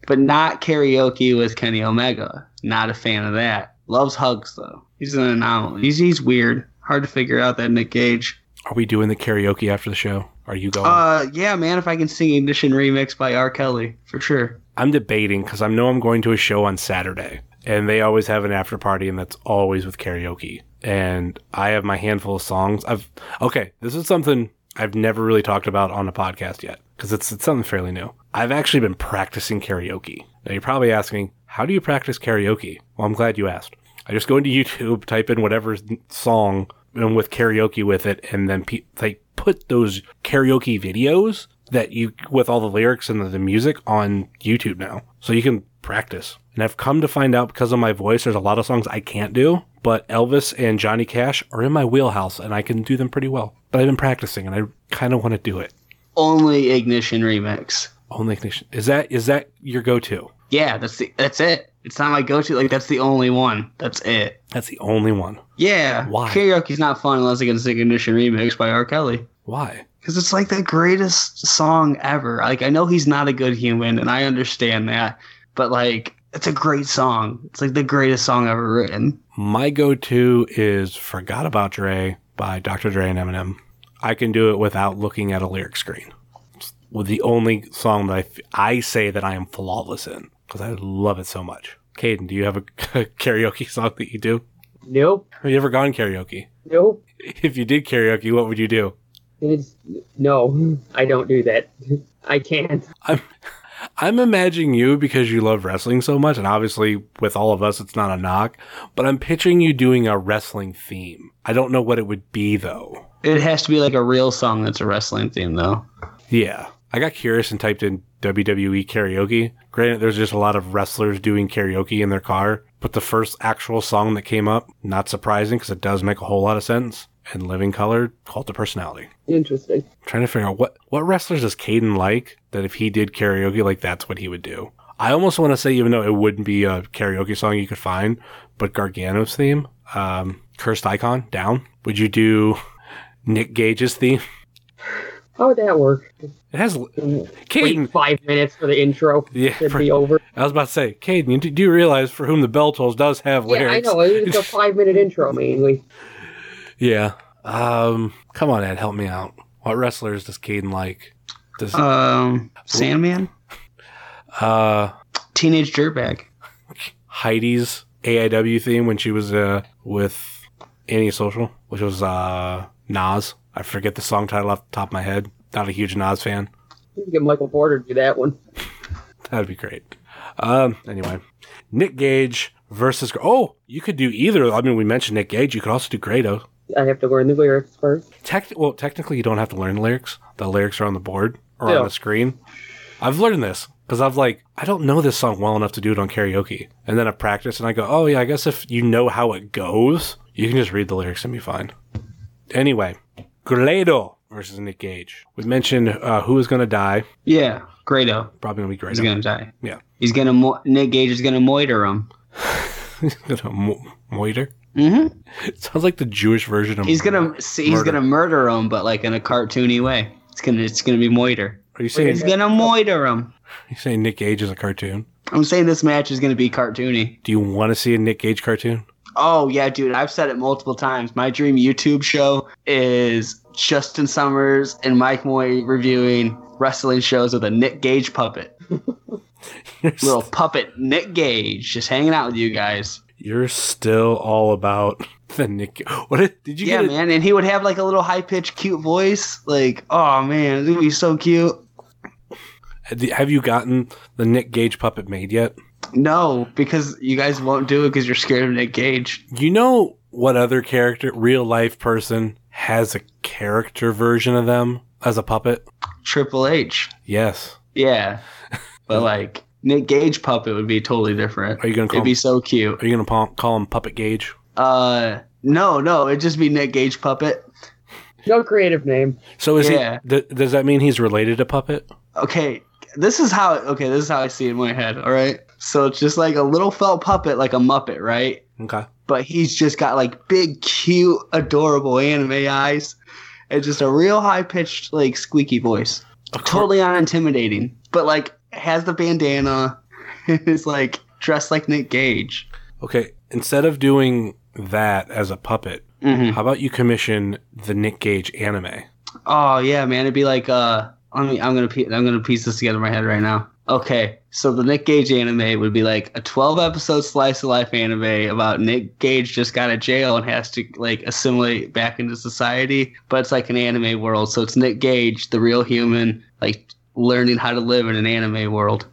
E: but not karaoke with Kenny Omega. Not a fan of that. Loves hugs though. He's an anomaly. He's he's weird. Hard to figure out that Nick Gage.
C: Are we doing the karaoke after the show? Are you going?
E: Uh, yeah, man. If I can sing Ignition remix by R. Kelly, for sure.
C: I'm debating because I know I'm going to a show on Saturday, and they always have an after party, and that's always with karaoke. And I have my handful of songs. I've okay. This is something I've never really talked about on a podcast yet because it's it's something fairly new. I've actually been practicing karaoke. Now you're probably asking, how do you practice karaoke? Well, I'm glad you asked. I just go into YouTube, type in whatever song and with karaoke with it, and then pe- they put those karaoke videos that you with all the lyrics and the, the music on YouTube now, so you can practice. And I've come to find out because of my voice, there's a lot of songs I can't do, but Elvis and Johnny Cash are in my wheelhouse, and I can do them pretty well. But I've been practicing, and I kind of want to do it.
E: Only Ignition remix.
C: Only Ignition is that is that your go-to?
E: Yeah, that's the that's it. It's not my go-to. Like that's the only one. That's it.
C: That's the only one.
E: Yeah.
C: Why?
E: Karaoke's not fun unless I can sing Ignition remix by R. Kelly.
C: Why?
E: Because it's like the greatest song ever. Like I know he's not a good human, and I understand that, but like it's a great song. It's like the greatest song ever written.
C: My go-to is "Forgot About Dre" by Dr. Dre and Eminem. I can do it without looking at a lyric screen. It's the only song that I, f- I say that I am flawless in because I love it so much. Caden, do you have a karaoke song that you do?
D: Nope.
C: Have you ever gone karaoke?
D: Nope.
C: If you did karaoke, what would you do?
D: It's no. I don't do that. I can't.
C: I'm I'm imagining you because you love wrestling so much, and obviously with all of us, it's not a knock. But I'm picturing you doing a wrestling theme. I don't know what it would be though.
E: It has to be like a real song that's a wrestling theme, though.
C: Yeah, I got curious and typed in WWE karaoke. Granted, there's just a lot of wrestlers doing karaoke in their car, but the first actual song that came up, not surprising because it does make a whole lot of sense. And Living Color, Cult of Personality.
D: Interesting.
C: trying to figure out what what wrestlers does Caden like that if he did karaoke, like that's what he would do. I almost want to say, even though it wouldn't be a karaoke song you could find, but Gargano's theme, um, Cursed Icon, down. Would you do Nick Gage's theme?
D: How would that work?
C: It has
D: Wait
C: Caden.
D: five minutes for the intro.
C: Yeah,
D: It'd be over.
C: I was about to say, Caden, you do do you realize for whom the bell tolls does have lyrics?
D: Yeah, I
C: lyrics?
D: know. It's a five minute intro mainly.
C: Yeah. Um, come on, Ed, help me out. What wrestlers does Caden like? Does
E: Um, Sandman,
C: uh
E: Teenage Dirtbag.
C: Heidi's AIW theme when she was uh, with Antisocial, which was uh, Nas. I forget the song title off the top of my head. Not a huge Nas fan.
D: You can get Michael Porter to do that one.
C: That'd be great. Um, anyway, Nick Gage versus. Oh, you could do either. I mean, we mentioned Nick Gage. You could also do Grado.
D: I have to learn the lyrics first.
C: Tec- well, technically, you don't have to learn the lyrics. The lyrics are on the board or
D: Yeah.
C: on the screen. I've learned this because I've like I don't know this song well enough to do it on karaoke, and then I practice and I go, oh yeah, I guess if you know how it goes, you can just read the lyrics and be fine. Anyway, Grado versus Nick Gage. We mentioned uh, who is going to die.
E: Yeah, Grado.
C: Probably going to be Grado.
E: He's gonna die.
C: Yeah,
E: He's gonna mo- Nick Gage is gonna moiter him.
C: He's gonna mo- moiter.
E: Mm-hmm.
C: It sounds like the Jewish version of.
E: He's gonna see, he's gonna murder him, but like in a cartoony way. It's gonna it's gonna be moiter.
C: Are you saying?
E: He's gonna moiter him.
C: You saying Nick Gage is a cartoon?
E: I'm saying this match is gonna be cartoony.
C: Do you want to see a Nick Gage cartoon?
E: Oh yeah, dude, I've said it multiple times. My dream YouTube show is Justin Summers and Mike Moy reviewing wrestling shows with a Nick Gage puppet. Little puppet Nick Gage just hanging out with you guys.
C: You're still all about the Nick. What did, did you
E: Yeah,
C: get? it-
E: man, and he would have like a little high pitched cute voice. Like, oh man, it's gonna be so cute.
C: Have you gotten the Nick Gage puppet made yet?
E: No, because you guys won't do it because you're scared of Nick Gage.
C: You know what other character, real life person, has a character version of them as a puppet?
E: Triple H.
C: Yes.
E: Yeah. But like Nick Gage puppet would be totally different.
C: Are you gonna call
E: It'd be so cute.
C: Are you gonna call him Puppet Gage?
E: Uh no, no, it'd just be Nick Gage puppet.
D: No creative name.
C: So is
E: Yeah.
C: he? Th- does that mean he's related to Puppet?
E: Okay, this is how okay, this is how I see it in my head, all right? So it's just like a little felt puppet like a Muppet, right?
C: Okay.
E: But he's just got like big, cute, adorable anime eyes and just a real high pitched, like squeaky voice. Totally unintimidating. But like has the bandana and is like dressed like Nick Gage.
C: Okay. Instead of doing that as a puppet,
E: Mhm.
C: how about you commission the Nick Gage anime?
E: Oh yeah, man. It'd be like uh let me I'm gonna I'm gonna piece this together in my head right now. Okay, so the Nick Gage anime would be like a 12 episode slice of life anime about Nick Gage just got out of jail and has to like assimilate back into society, but it's like an anime world. So it's Nick Gage, the real human, like learning how to live in an anime world.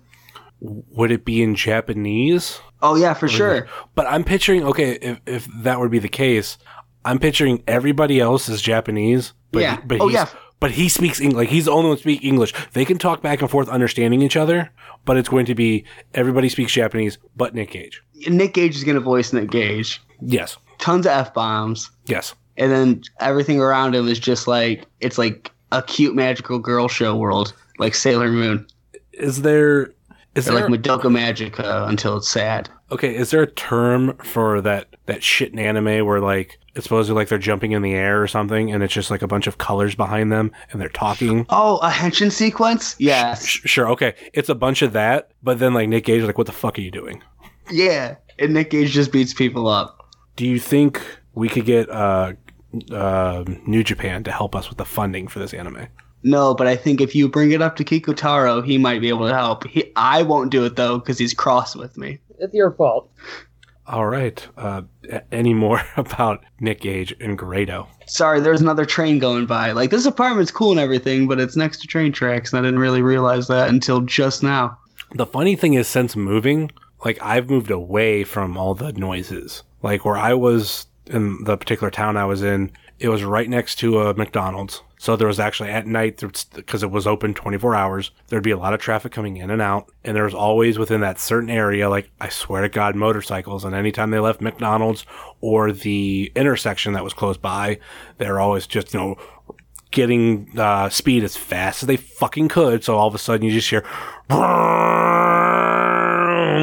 C: Would it be in Japanese?
E: Oh yeah, for sure.
C: But I'm picturing okay, if if that would be the case, I'm picturing everybody else is Japanese. But
E: Yeah.
C: he- but
E: Oh,
C: he's,
E: yeah.
C: But he speaks English. Like he's the only one speak English. They can talk back and forth, understanding each other. But it's going to be everybody speaks Japanese, but Nick Cage.
E: Nick Cage is gonna voice Nick Cage.
C: Yes.
E: Tons of f bombs.
C: Yes.
E: and then everything around him is just like it's like a cute magical girl show world, like Sailor Moon,
C: Is there is
E: or
C: there
E: like Madoka Magica until it's sad.
C: okay? Is there a term for that that shit in anime where like it's supposed to like they're jumping in the air or something, and it's just like a bunch of colors behind them and they're talking?
E: Oh, a henshin sequence? Yes.
C: Sh- Sure, okay. It's a bunch of that, but then like Nick Cage is like, what the fuck are you doing?
E: Yeah. And Nick Gage just beats people up.
C: Do you think we could get uh, uh, New Japan to help us with the funding for this anime?
E: No, but I think if you bring it up to Kikutaro, he might be able to help. He, I won't do it though because he's cross with me.
D: It's your fault.
C: All right. Uh, any more about Nick Gage and Grado?
E: Sorry, there's another train going by. Like this apartment's cool and everything, but it's next to train tracks, and I didn't really realize that until just now.
C: The funny thing is, since moving, like I've moved away from all the noises. Like where I was in the particular town I was in, it was right next to a McDonald's. So there was actually at night, because it was open 24 hours, there'd be a lot of traffic coming in and out. And there was always within that certain area, like I swear to God, motorcycles. And anytime they left McDonald's or the intersection that was close by, they're always just, you know, getting uh, speed as fast as they fucking could. So all of a sudden you just hear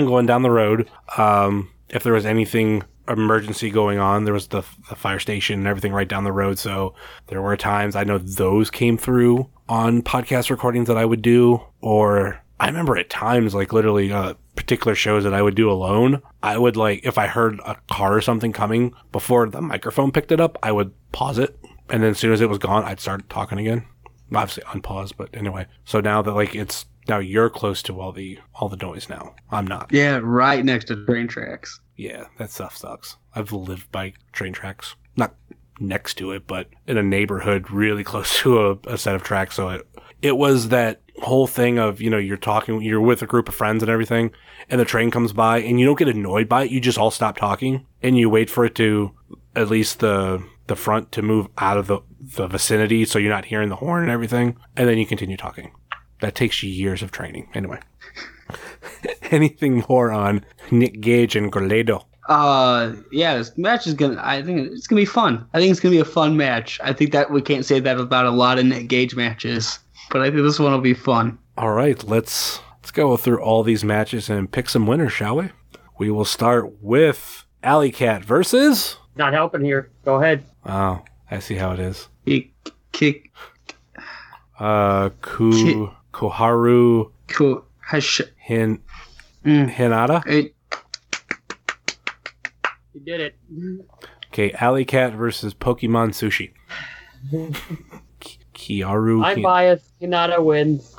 C: going down the road. Um, if there was anything emergency going on, there was the, the fire station and everything right down the road. So there were times I know those came through on podcast recordings that I would do, or I remember at times like literally uh, particular shows that I would do alone. I would like if I heard a car or something coming before the microphone picked it up, I would pause it, and then as soon as it was gone, I'd start talking again. Obviously unpause, but anyway. So now that like it's now you're close to all the all the noise now. I'm not.
E: Yeah, right next to train tracks.
C: Yeah, that stuff sucks. I've lived by train tracks. Not next to it, but in a neighborhood really close to a, a set of tracks. So it, it was that whole thing of, you know, you're talking, you're with a group of friends and everything, and the train comes by and you don't get annoyed by it. You just all stop talking and you wait for it to, at least the, the front to move out of the, the vicinity so you're not hearing the horn and everything. And then you continue talking. That takes years of training. Anyway, anything more on Nick Gage and Grado?
E: Uh, yeah, this match is gonna. I think it's gonna be fun. I think it's gonna be a fun match. I think that we can't say that about a lot of Nick Gage matches, but I think this one will be fun.
C: All right, let's let's go through all these matches and pick some winners, shall we? We will start with Alley Cat versus.
D: Not helping here. Go ahead.
C: Oh, I see how it is.
E: Kick, kick,
C: Uh, Ku Koharu
E: cool. Hush.
C: Hin
E: Mm.
C: Hinata.
E: It,
D: You did it.
C: Okay, Alley Cat versus Pokemon Sushi. Ki- Kiaru.
D: I'm
C: Ki-
D: biased. Hinata wins.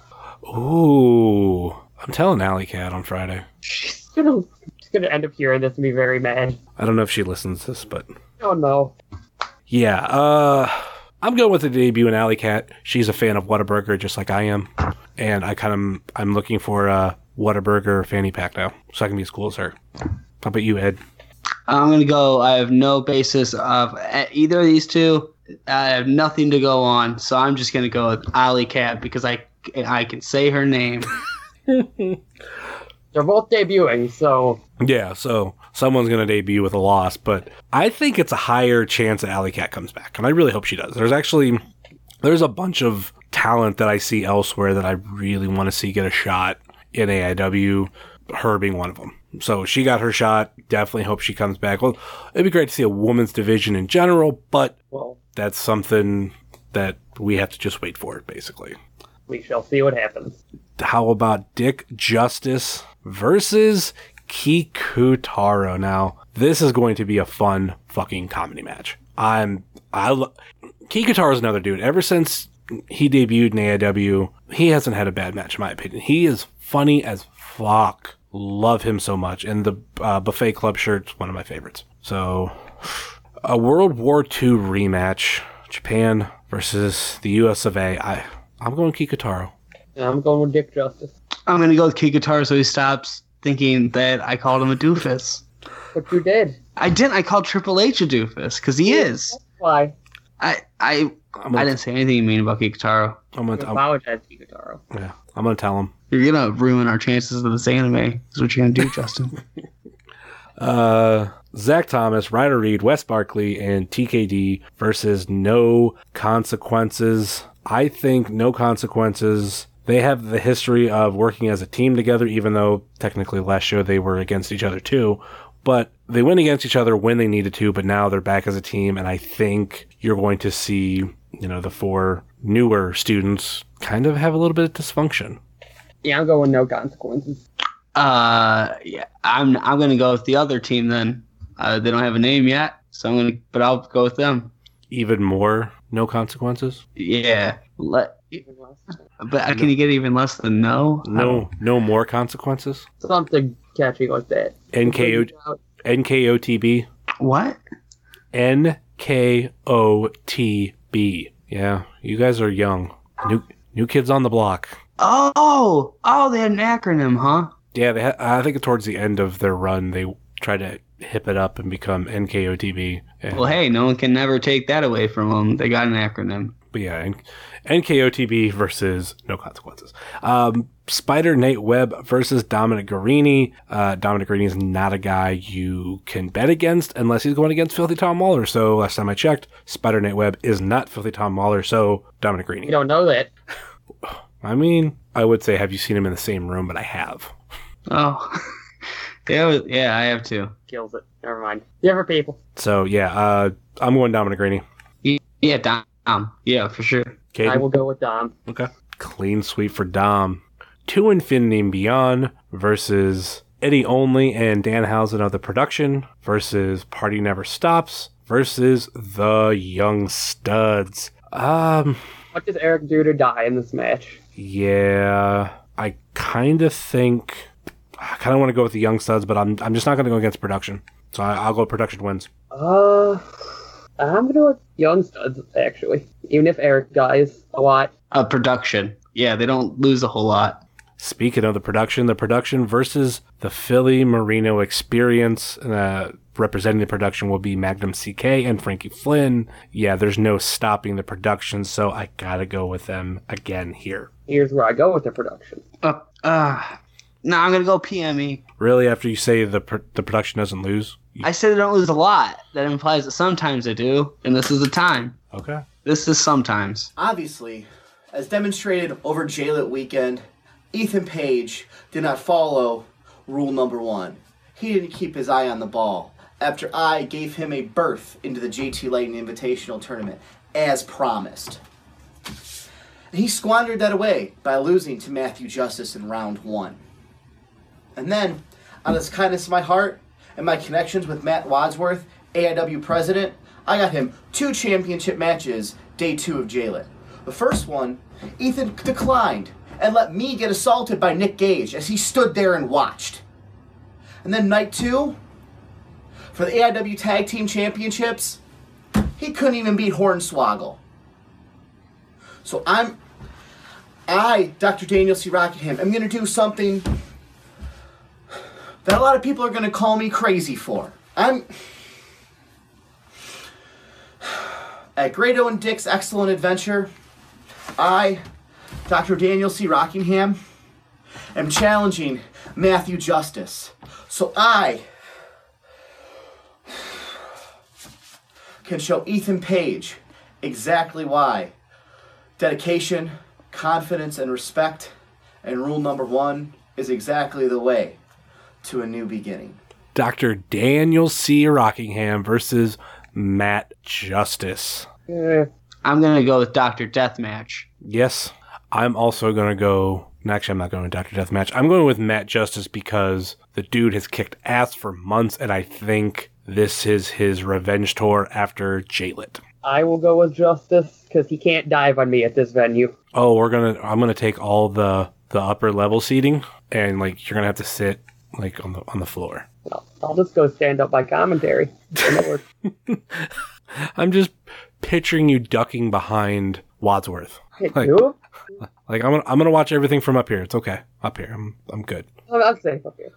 C: Ooh, I'm telling Alley Cat on Friday.
D: She's gonna, she's gonna end up hearing this and be very mad.
C: I don't know if she listens to this, but
D: Oh no.
C: yeah. Uh, I'm going with the debut in Alley Cat. She's a fan of Whataburger, just like I am, and I kind of I'm looking for a Whataburger fanny pack now, so I can be as cool as her. How about you, Ed?
E: I'm gonna go. I have no basis of either of these two. I have nothing to go on, so I'm just gonna go with Alley Cat because I I can say her name.
D: They're both debuting, so
C: Yeah, so someone's going to debut with a loss, but I think it's a higher chance that Alley Cat comes back, and I really hope she does. There's actually there's a bunch of talent that I see elsewhere that I really want to see get a shot in AIW, her being one of them. So she got her shot. Definitely hope she comes back. Well, it'd be great to see a women's division in general, but
D: well,
C: that's something that we have to just wait for, basically.
D: we shall see what happens.
C: How about Dick Justice versus Kikutaro? Now, this is going to be a fun fucking comedy match. I'm I lo- is another dude. Ever since he debuted in AIW, he hasn't had a bad match in my opinion. He is funny as fuck. Love him so much, and the uh, Buffet Club shirt's one of my favorites. So, a World War II rematch: Japan versus the U.S. of A. I I'm going Kikutaro.
D: And I'm going with Dick Justice.
E: I'm gonna go with Kikutaro so he stops thinking that I called him a doofus.
D: But you did.
E: I didn't. I called Triple H a doofus because he is.
D: Why?
E: I I
C: I'm
E: I
C: gonna,
E: didn't say anything mean about Kikutaro.
C: I'm gonna,
D: You
C: I'm,
D: apologize to Guitaro.
C: yeah, I'm gonna tell him.
E: You're gonna ruin our chances of this anime. Is what you're gonna do, Justin.
C: Uh, Zach Thomas, Ryder Reed, Wes Barkley, and TKD versus No Consequences. I think No Consequences. They have the history of working as a team together, even though technically last show they were against each other too. But they went against each other when they needed to, but now they're back as a team, and I think you're going to see, you know, the four newer students kind of have a little bit of dysfunction.
D: Yeah, I'm going no consequences.
E: Uh, yeah, I'm I'm gonna go with the other team then. Uh, they don't have a name yet, so I'm gonna, but I'll go with them.
C: Even more No Consequences.
E: Yeah, let. But uh, can you get even less than no?
C: No, no more consequences.
D: Something catchy like that.
C: NKO NKOTB.
E: What?
C: NKOTB. Yeah, you guys are young. New new kids on the block.
E: Oh, oh, they had an acronym, huh?
C: Yeah, they ha- I think towards the end of their run, they tried to hip it up and become NKOTB. And,
E: Well, hey, no one can never take that away from them. They got an acronym.
C: But yeah, N- NKOTB versus No Consequences. Um, Spider Nate Webb versus Dominic Garrini. Uh, Dominic Garrini is not a guy you can bet against unless he's going against Filthy Tom Waller. So last time I checked, Spider Nate Webb is not Filthy Tom Waller. So Dominic
D: Garrini.
C: You
D: don't know that.
C: I mean, I would say have you seen him in the same room, but I have.
E: Oh, yeah, yeah, I have too.
D: Kills it. Never mind. Different people.
C: So yeah, uh, I'm going Dominic Garrini.
E: Yeah, Dom. Yeah, for sure.
C: Okay.
D: I will go with Dom.
C: Okay. Clean sweep for Dom. To Infinity and Beyond versus Eddie Only and Dan Danhausen of the production versus Party Never Stops versus the Young Studs. Um,
D: What does Eric do to die in this match?
C: yeah, I kind of think I kind of want to go with the Young Studs, but I'm I'm just not going to go against production. So I, I'll go production wins.
D: Uh, I'm gonna go with Young Studs actually. Even if Eric dies a lot.
E: Uh, production. Yeah, they don't lose a whole lot.
C: Speaking of the production, the production versus the Philly Marino Experience. Uh, representing the production will be Magnum CK and Frankie Flynn. Yeah, there's no stopping the production, so I gotta go with them again here.
D: Here's where I go with the production.
E: Uh, uh, no, I'm gonna go PME.
C: Really, after you say the pr- the production doesn't lose? You-
E: I said they don't lose a lot. That implies that sometimes they do, and this is the time.
C: okay.
E: This is sometimes.
H: Obviously, as demonstrated over JLit weekend, Ethan Page did not follow rule number one. He didn't keep his eye on the ball after I gave him a berth into the JT Lightning Invitational Tournament, as promised. He squandered that away by losing to Matthew Justice in round one. And then, out of the kindness of my heart and my connections with Matt Wadsworth, AIW president, I got him two championship matches day two of JLit. The first one, Ethan declined and let me get assaulted by Nick Gage as he stood there and watched. And then night two, for the AIW Tag Team Championships, he couldn't even beat Hornswoggle. So I'm, I, Dr. Daniel C. Rockingham, am going to do something that a lot of people are going to call me crazy for. I'm at Grado and Dick's Excellent Adventure. I, Dr. Daniel C. Rockingham, am challenging Matthew Justice. So I can show Ethan Page exactly why dedication, confidence, and respect, and rule number one is exactly the way to a new beginning.
C: Dr. Daniel C. Rockingham versus Matt Justice.
D: Eh,
E: I'm gonna go with Doctor Deathmatch.
C: Yes, I'm also going to go. Actually, I'm not going with Dr. Deathmatch. I'm going with Matt Justice because the dude has kicked ass for months, and I think this is his revenge tour after JLit.
D: I will go with Justice because he can't dive on me at this venue.
C: Oh, we're gonna. I'm gonna take all the the upper level seating, and like you're gonna have to sit like on the on the floor.
D: I'll, I'll just go stand up by commentary. And that works.
C: I'm just picturing you ducking behind Wadsworth. Like-? Like I'm gonna I'm gonna watch everything from up here. It's okay. Up here, I'm I'm good.
D: I'm, I'm safe up here.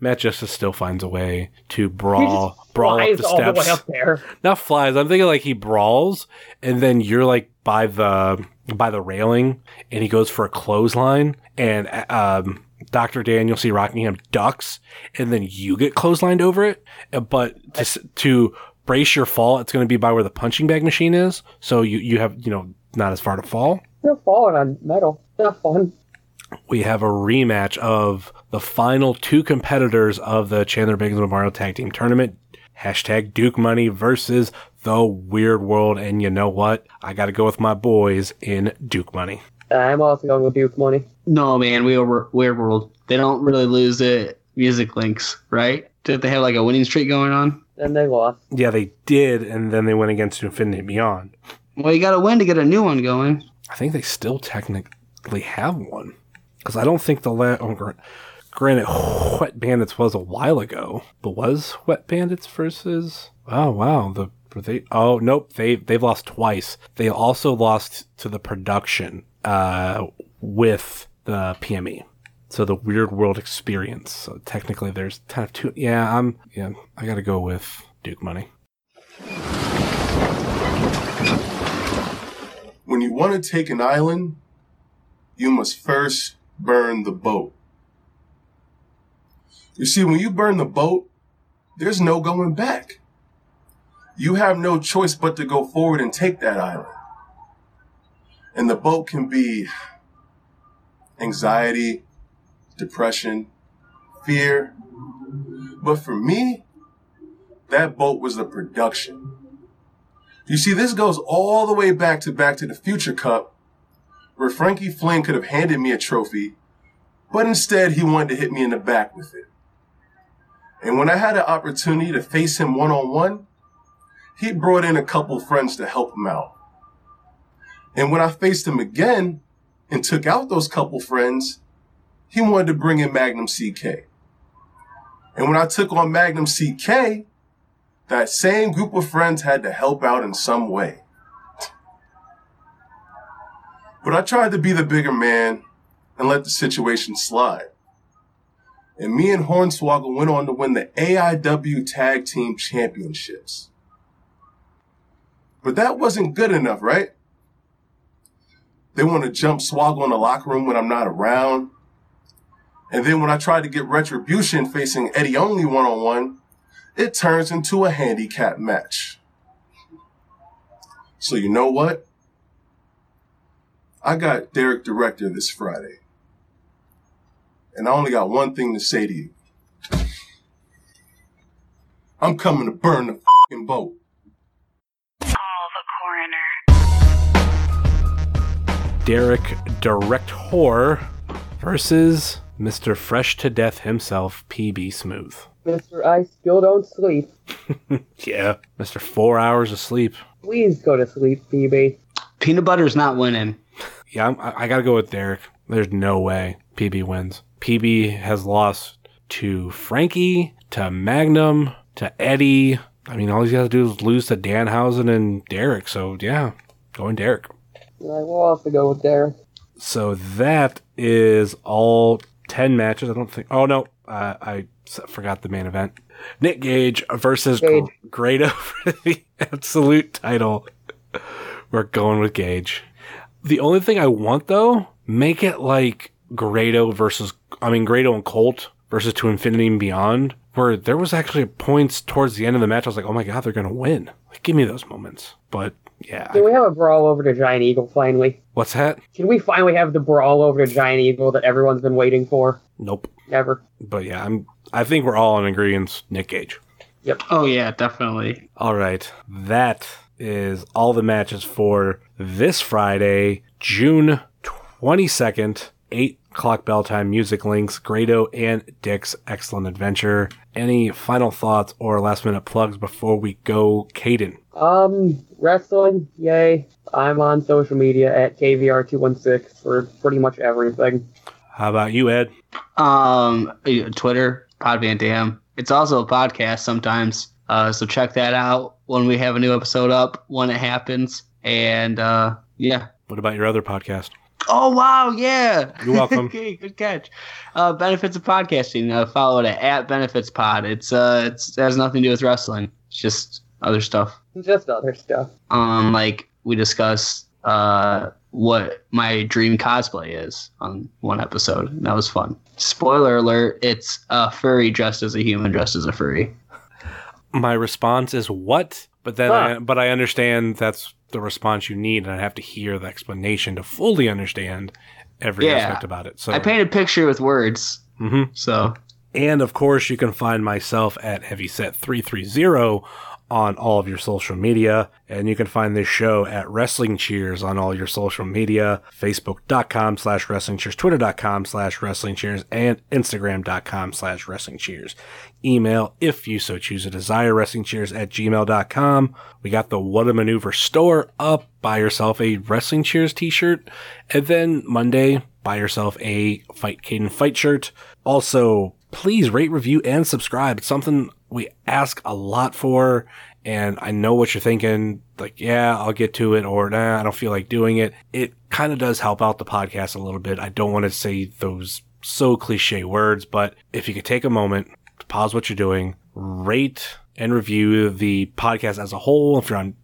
C: Matt Justice still finds a way to brawl brawl up the
D: all the way
C: steps.
D: up there.
C: Not flies. I'm thinking like he brawls, and then you're like by the by the railing, and he goes for a clothesline, and um, Doctor Daniel C. Rockingham ducks, and then you get clotheslined over it. But to to brace your fall, it's going to be by where the punching bag machine is, so you you have you know not as far to fall.
D: Still falling on metal. Not fun.
C: we have a rematch of the final two competitors of the Chandler Biggins Memorial Tag Team Tournament. Hashtag Duke Money versus the Weird World. And you know what? I got to go with my boys in Duke Money.
D: I'm also going with Duke Money.
E: No, man, we were Weird World. They don't really lose it. music links, right? Did they have like a winning streak going on?
D: And they lost.
C: Yeah, they did. And then they went against Infinity and Beyond.
E: Well, you got to win to get a new one going.
C: I think they still technically have one. Because I don't think the last. Oh, gr- granted, Wet Bandits was a while ago. But was Wet Bandits versus. Oh, wow. The. Were they? Oh nope! They they've lost twice. They also lost to the production uh, with the PME. So the Weird World Experience. So technically, there's kind of two. Yeah, I'm. Yeah, I got to go with Duke Money.
I: When you want to take an island, you must first burn the boat. You see, when you burn the boat, there's no going back. You have no choice but to go forward and take that island. And the boat can be anxiety, depression, fear. But for me, that boat was the production. You see, this goes all the way back to Back to the Future Cup, where Frankie Flynn could have handed me a trophy, but instead he wanted to hit me in the back with it. And when I had an opportunity to face him one on one, he brought in a couple friends to help him out. And when I faced him again and took out those couple friends, he wanted to bring in Magnum CK. And when I took on Magnum CK, that same group of friends had to help out in some way. But I tried to be the bigger man, and let the situation slide. And me and Hornswoggle went on to win the AIW Tag Team Championships. But that wasn't good enough, right? They want to jump Swoggle in the locker room when I'm not around. And then when I try to get retribution facing Eddie Only one on one, it turns into a handicap match. So you know what? I got Derek Director this Friday. And I only got one thing to say to you. I'm coming to burn the fucking boat.
C: Derek Director versus Mr. Fresh to Death himself, PB Smooth.
D: Mister, I still don't sleep.
C: Yeah, Mr. Four Hours of Sleep.
D: Please go to sleep, PB.
E: Peanut butter's not winning.
C: Yeah, I'm, I I gotta go with Derek. There's no way PB wins. PB has lost to Frankie, to Magnum, to Eddie. I mean, all he's got to do is lose to Danhausen and Derek. So yeah, going Derek.
D: I will have to go with.
C: So that is all 10 matches. I don't think. Oh, no. Uh, I forgot the main event. Nick Gage versus
D: Gage.
C: Gr- Grado for the absolute title. We're going with Gage. The only thing I want, though, make it like Grado versus, I mean, Grado and Colt versus To Infinity and Beyond, where there was actually points towards the end of the match. I was like, oh my God, they're going to win. Like, give me those moments. But yeah.
D: Can we have a brawl over to Giant Eagle finally?
C: What's that?
D: Can we finally have the brawl over to Giant Eagle that everyone's been waiting for?
C: Nope.
D: Never.
C: But yeah, I'm. I think we're all in agreement. Nick Gage. Yep.
E: Oh yeah, definitely.
C: All right, that is all the matches for this Friday, June twenty second, eight o'clock bell time. Music links, Grado and Dick's excellent adventure. Any final thoughts or last minute plugs before we go, Caden?
D: Um, wrestling, yay. I'm on social media at KVR216 for pretty much everything.
C: How about you, Ed?
E: Um, Twitter, Pod Van Dam. It's also a podcast sometimes. Uh, so check that out when we have a new episode up when it happens. And uh, yeah.
C: What about your other podcast?
E: Oh wow, yeah.
C: You're welcome.
E: okay, good catch. Uh, benefits of podcasting. Uh, follow it at Benefits Pod. It's uh, it's it has nothing to do with wrestling. It's just other stuff.
D: Just other stuff.
E: Um, like we discussed uh what my dream cosplay is on one episode. And that was fun. Spoiler alert: it's a furry dressed as a human dressed as a furry.
C: My response is what? But then,
D: Huh.
C: I, but I understand that's the response you need, and I have to hear the explanation to fully understand every
E: Yeah.
C: aspect about it. So
E: I paint a picture with words.
C: Mm-hmm.
E: So
C: And of course, you can find myself at Heavyset330 on all of your social media. And you can find this show at Wrestling Cheers on all your social media Facebook.com slash Wrestling Cheers, Twitter.com slash Wrestling Cheers, and Instagram.com slash Wrestling Cheers. Email, if you so choose, a desire Wrestling Cheers at gmail.com. We got the What a Maneuver store up. Buy yourself a Wrestling Cheers t shirt. And then Monday, buy yourself a Fight Caden fight shirt. Also, please rate, review, and subscribe. It's something we ask a lot for. And I know what you're thinking. Like, yeah, I'll get to it, or nah, I don't feel like doing it. It kind of does help out the podcast a little bit. I don't want to say those so cliche words, but if you could take a moment, to pause what you're doing, rate and review the podcast as a whole. If you're on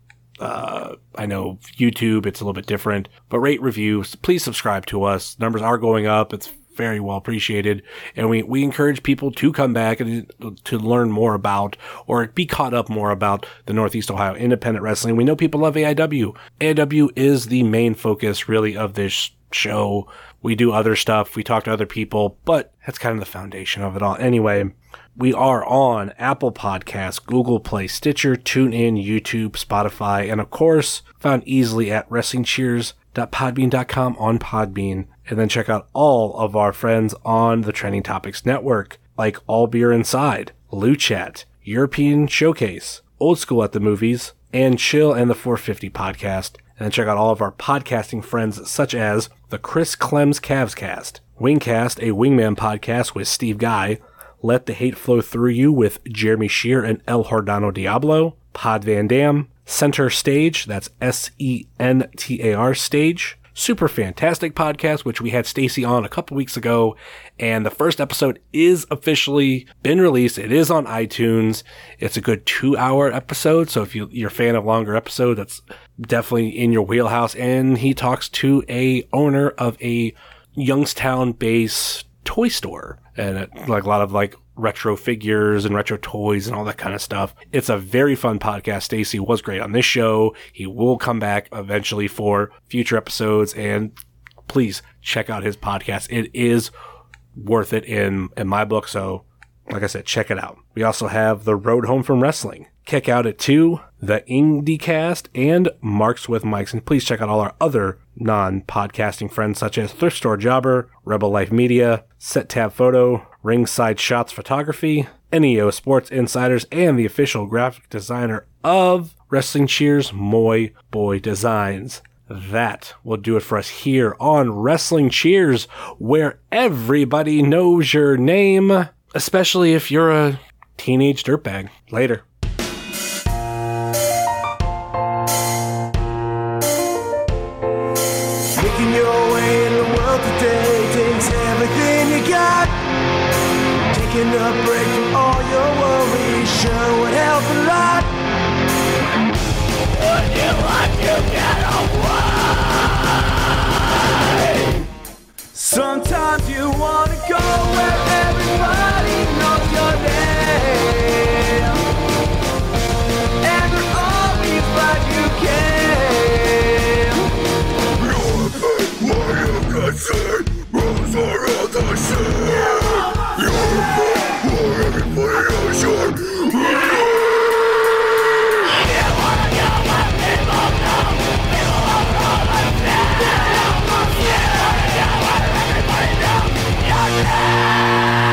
C: uh, I know YouTube, it's a little bit different, but rate reviews. Please subscribe to us. Numbers are going up. It's very well appreciated. And we, we encourage people to come back and to learn more about or be caught up more about the Northeast Ohio independent wrestling. We know people love AIW. AIW is the main focus really of this show. We do other stuff. We talk to other people, but that's kind of the foundation of it all. Anyway, we are on Apple Podcasts, Google Play, Stitcher, TuneIn, YouTube, Spotify, and of course, found easily at WrestlingCheers.podbean.com on Podbean. And then check out all of our friends on the Trending Topics Network, like All Beer Inside, Lou Chat, European Showcase, Old School at the Movies, and Chill and the 450 podcast. And then check out all of our podcasting friends, such as the Chris Clems Cavs Cast, Wingcast, a Wingman podcast with Steve Guy, Let the Hate Flow Through You with Jeremy Shear and El Hordano Diablo, Pod Van Dam, Center Stage, that's S E N T A R Stage, Super Fantastic podcast, which we had Stacy on a couple weeks ago. And the first episode is officially been released. It is on iTunes. It's a good two hour episode. So if you, you're a fan of longer episodes, that's definitely in your wheelhouse. And he talks to a owner of a Youngstown based toy store and it, like a lot of like retro figures and retro toys and all that kind of stuff. It's a very fun podcast. Stacy was great on this show. He will come back eventually for future episodes and please check out his podcast. It is worth it in in my book. So like I said, check it out. We also have The Road Home from Wrestling. Kick Out at 2, The IndieCast, and Marks with Mics. And please check out all our other non podcasting friends such as Thrift Store Jobber, Rebel Life Media, Set Tab Photo, Ringside Shots Photography, NEO Sports Insiders, and the official graphic designer of Wrestling Cheers, Moy Boy Designs. That will do it for us here on Wrestling Cheers, where everybody knows your name, especially if you're a teenage dirtbag. Later.
B: Always glad you came.
J: You're Música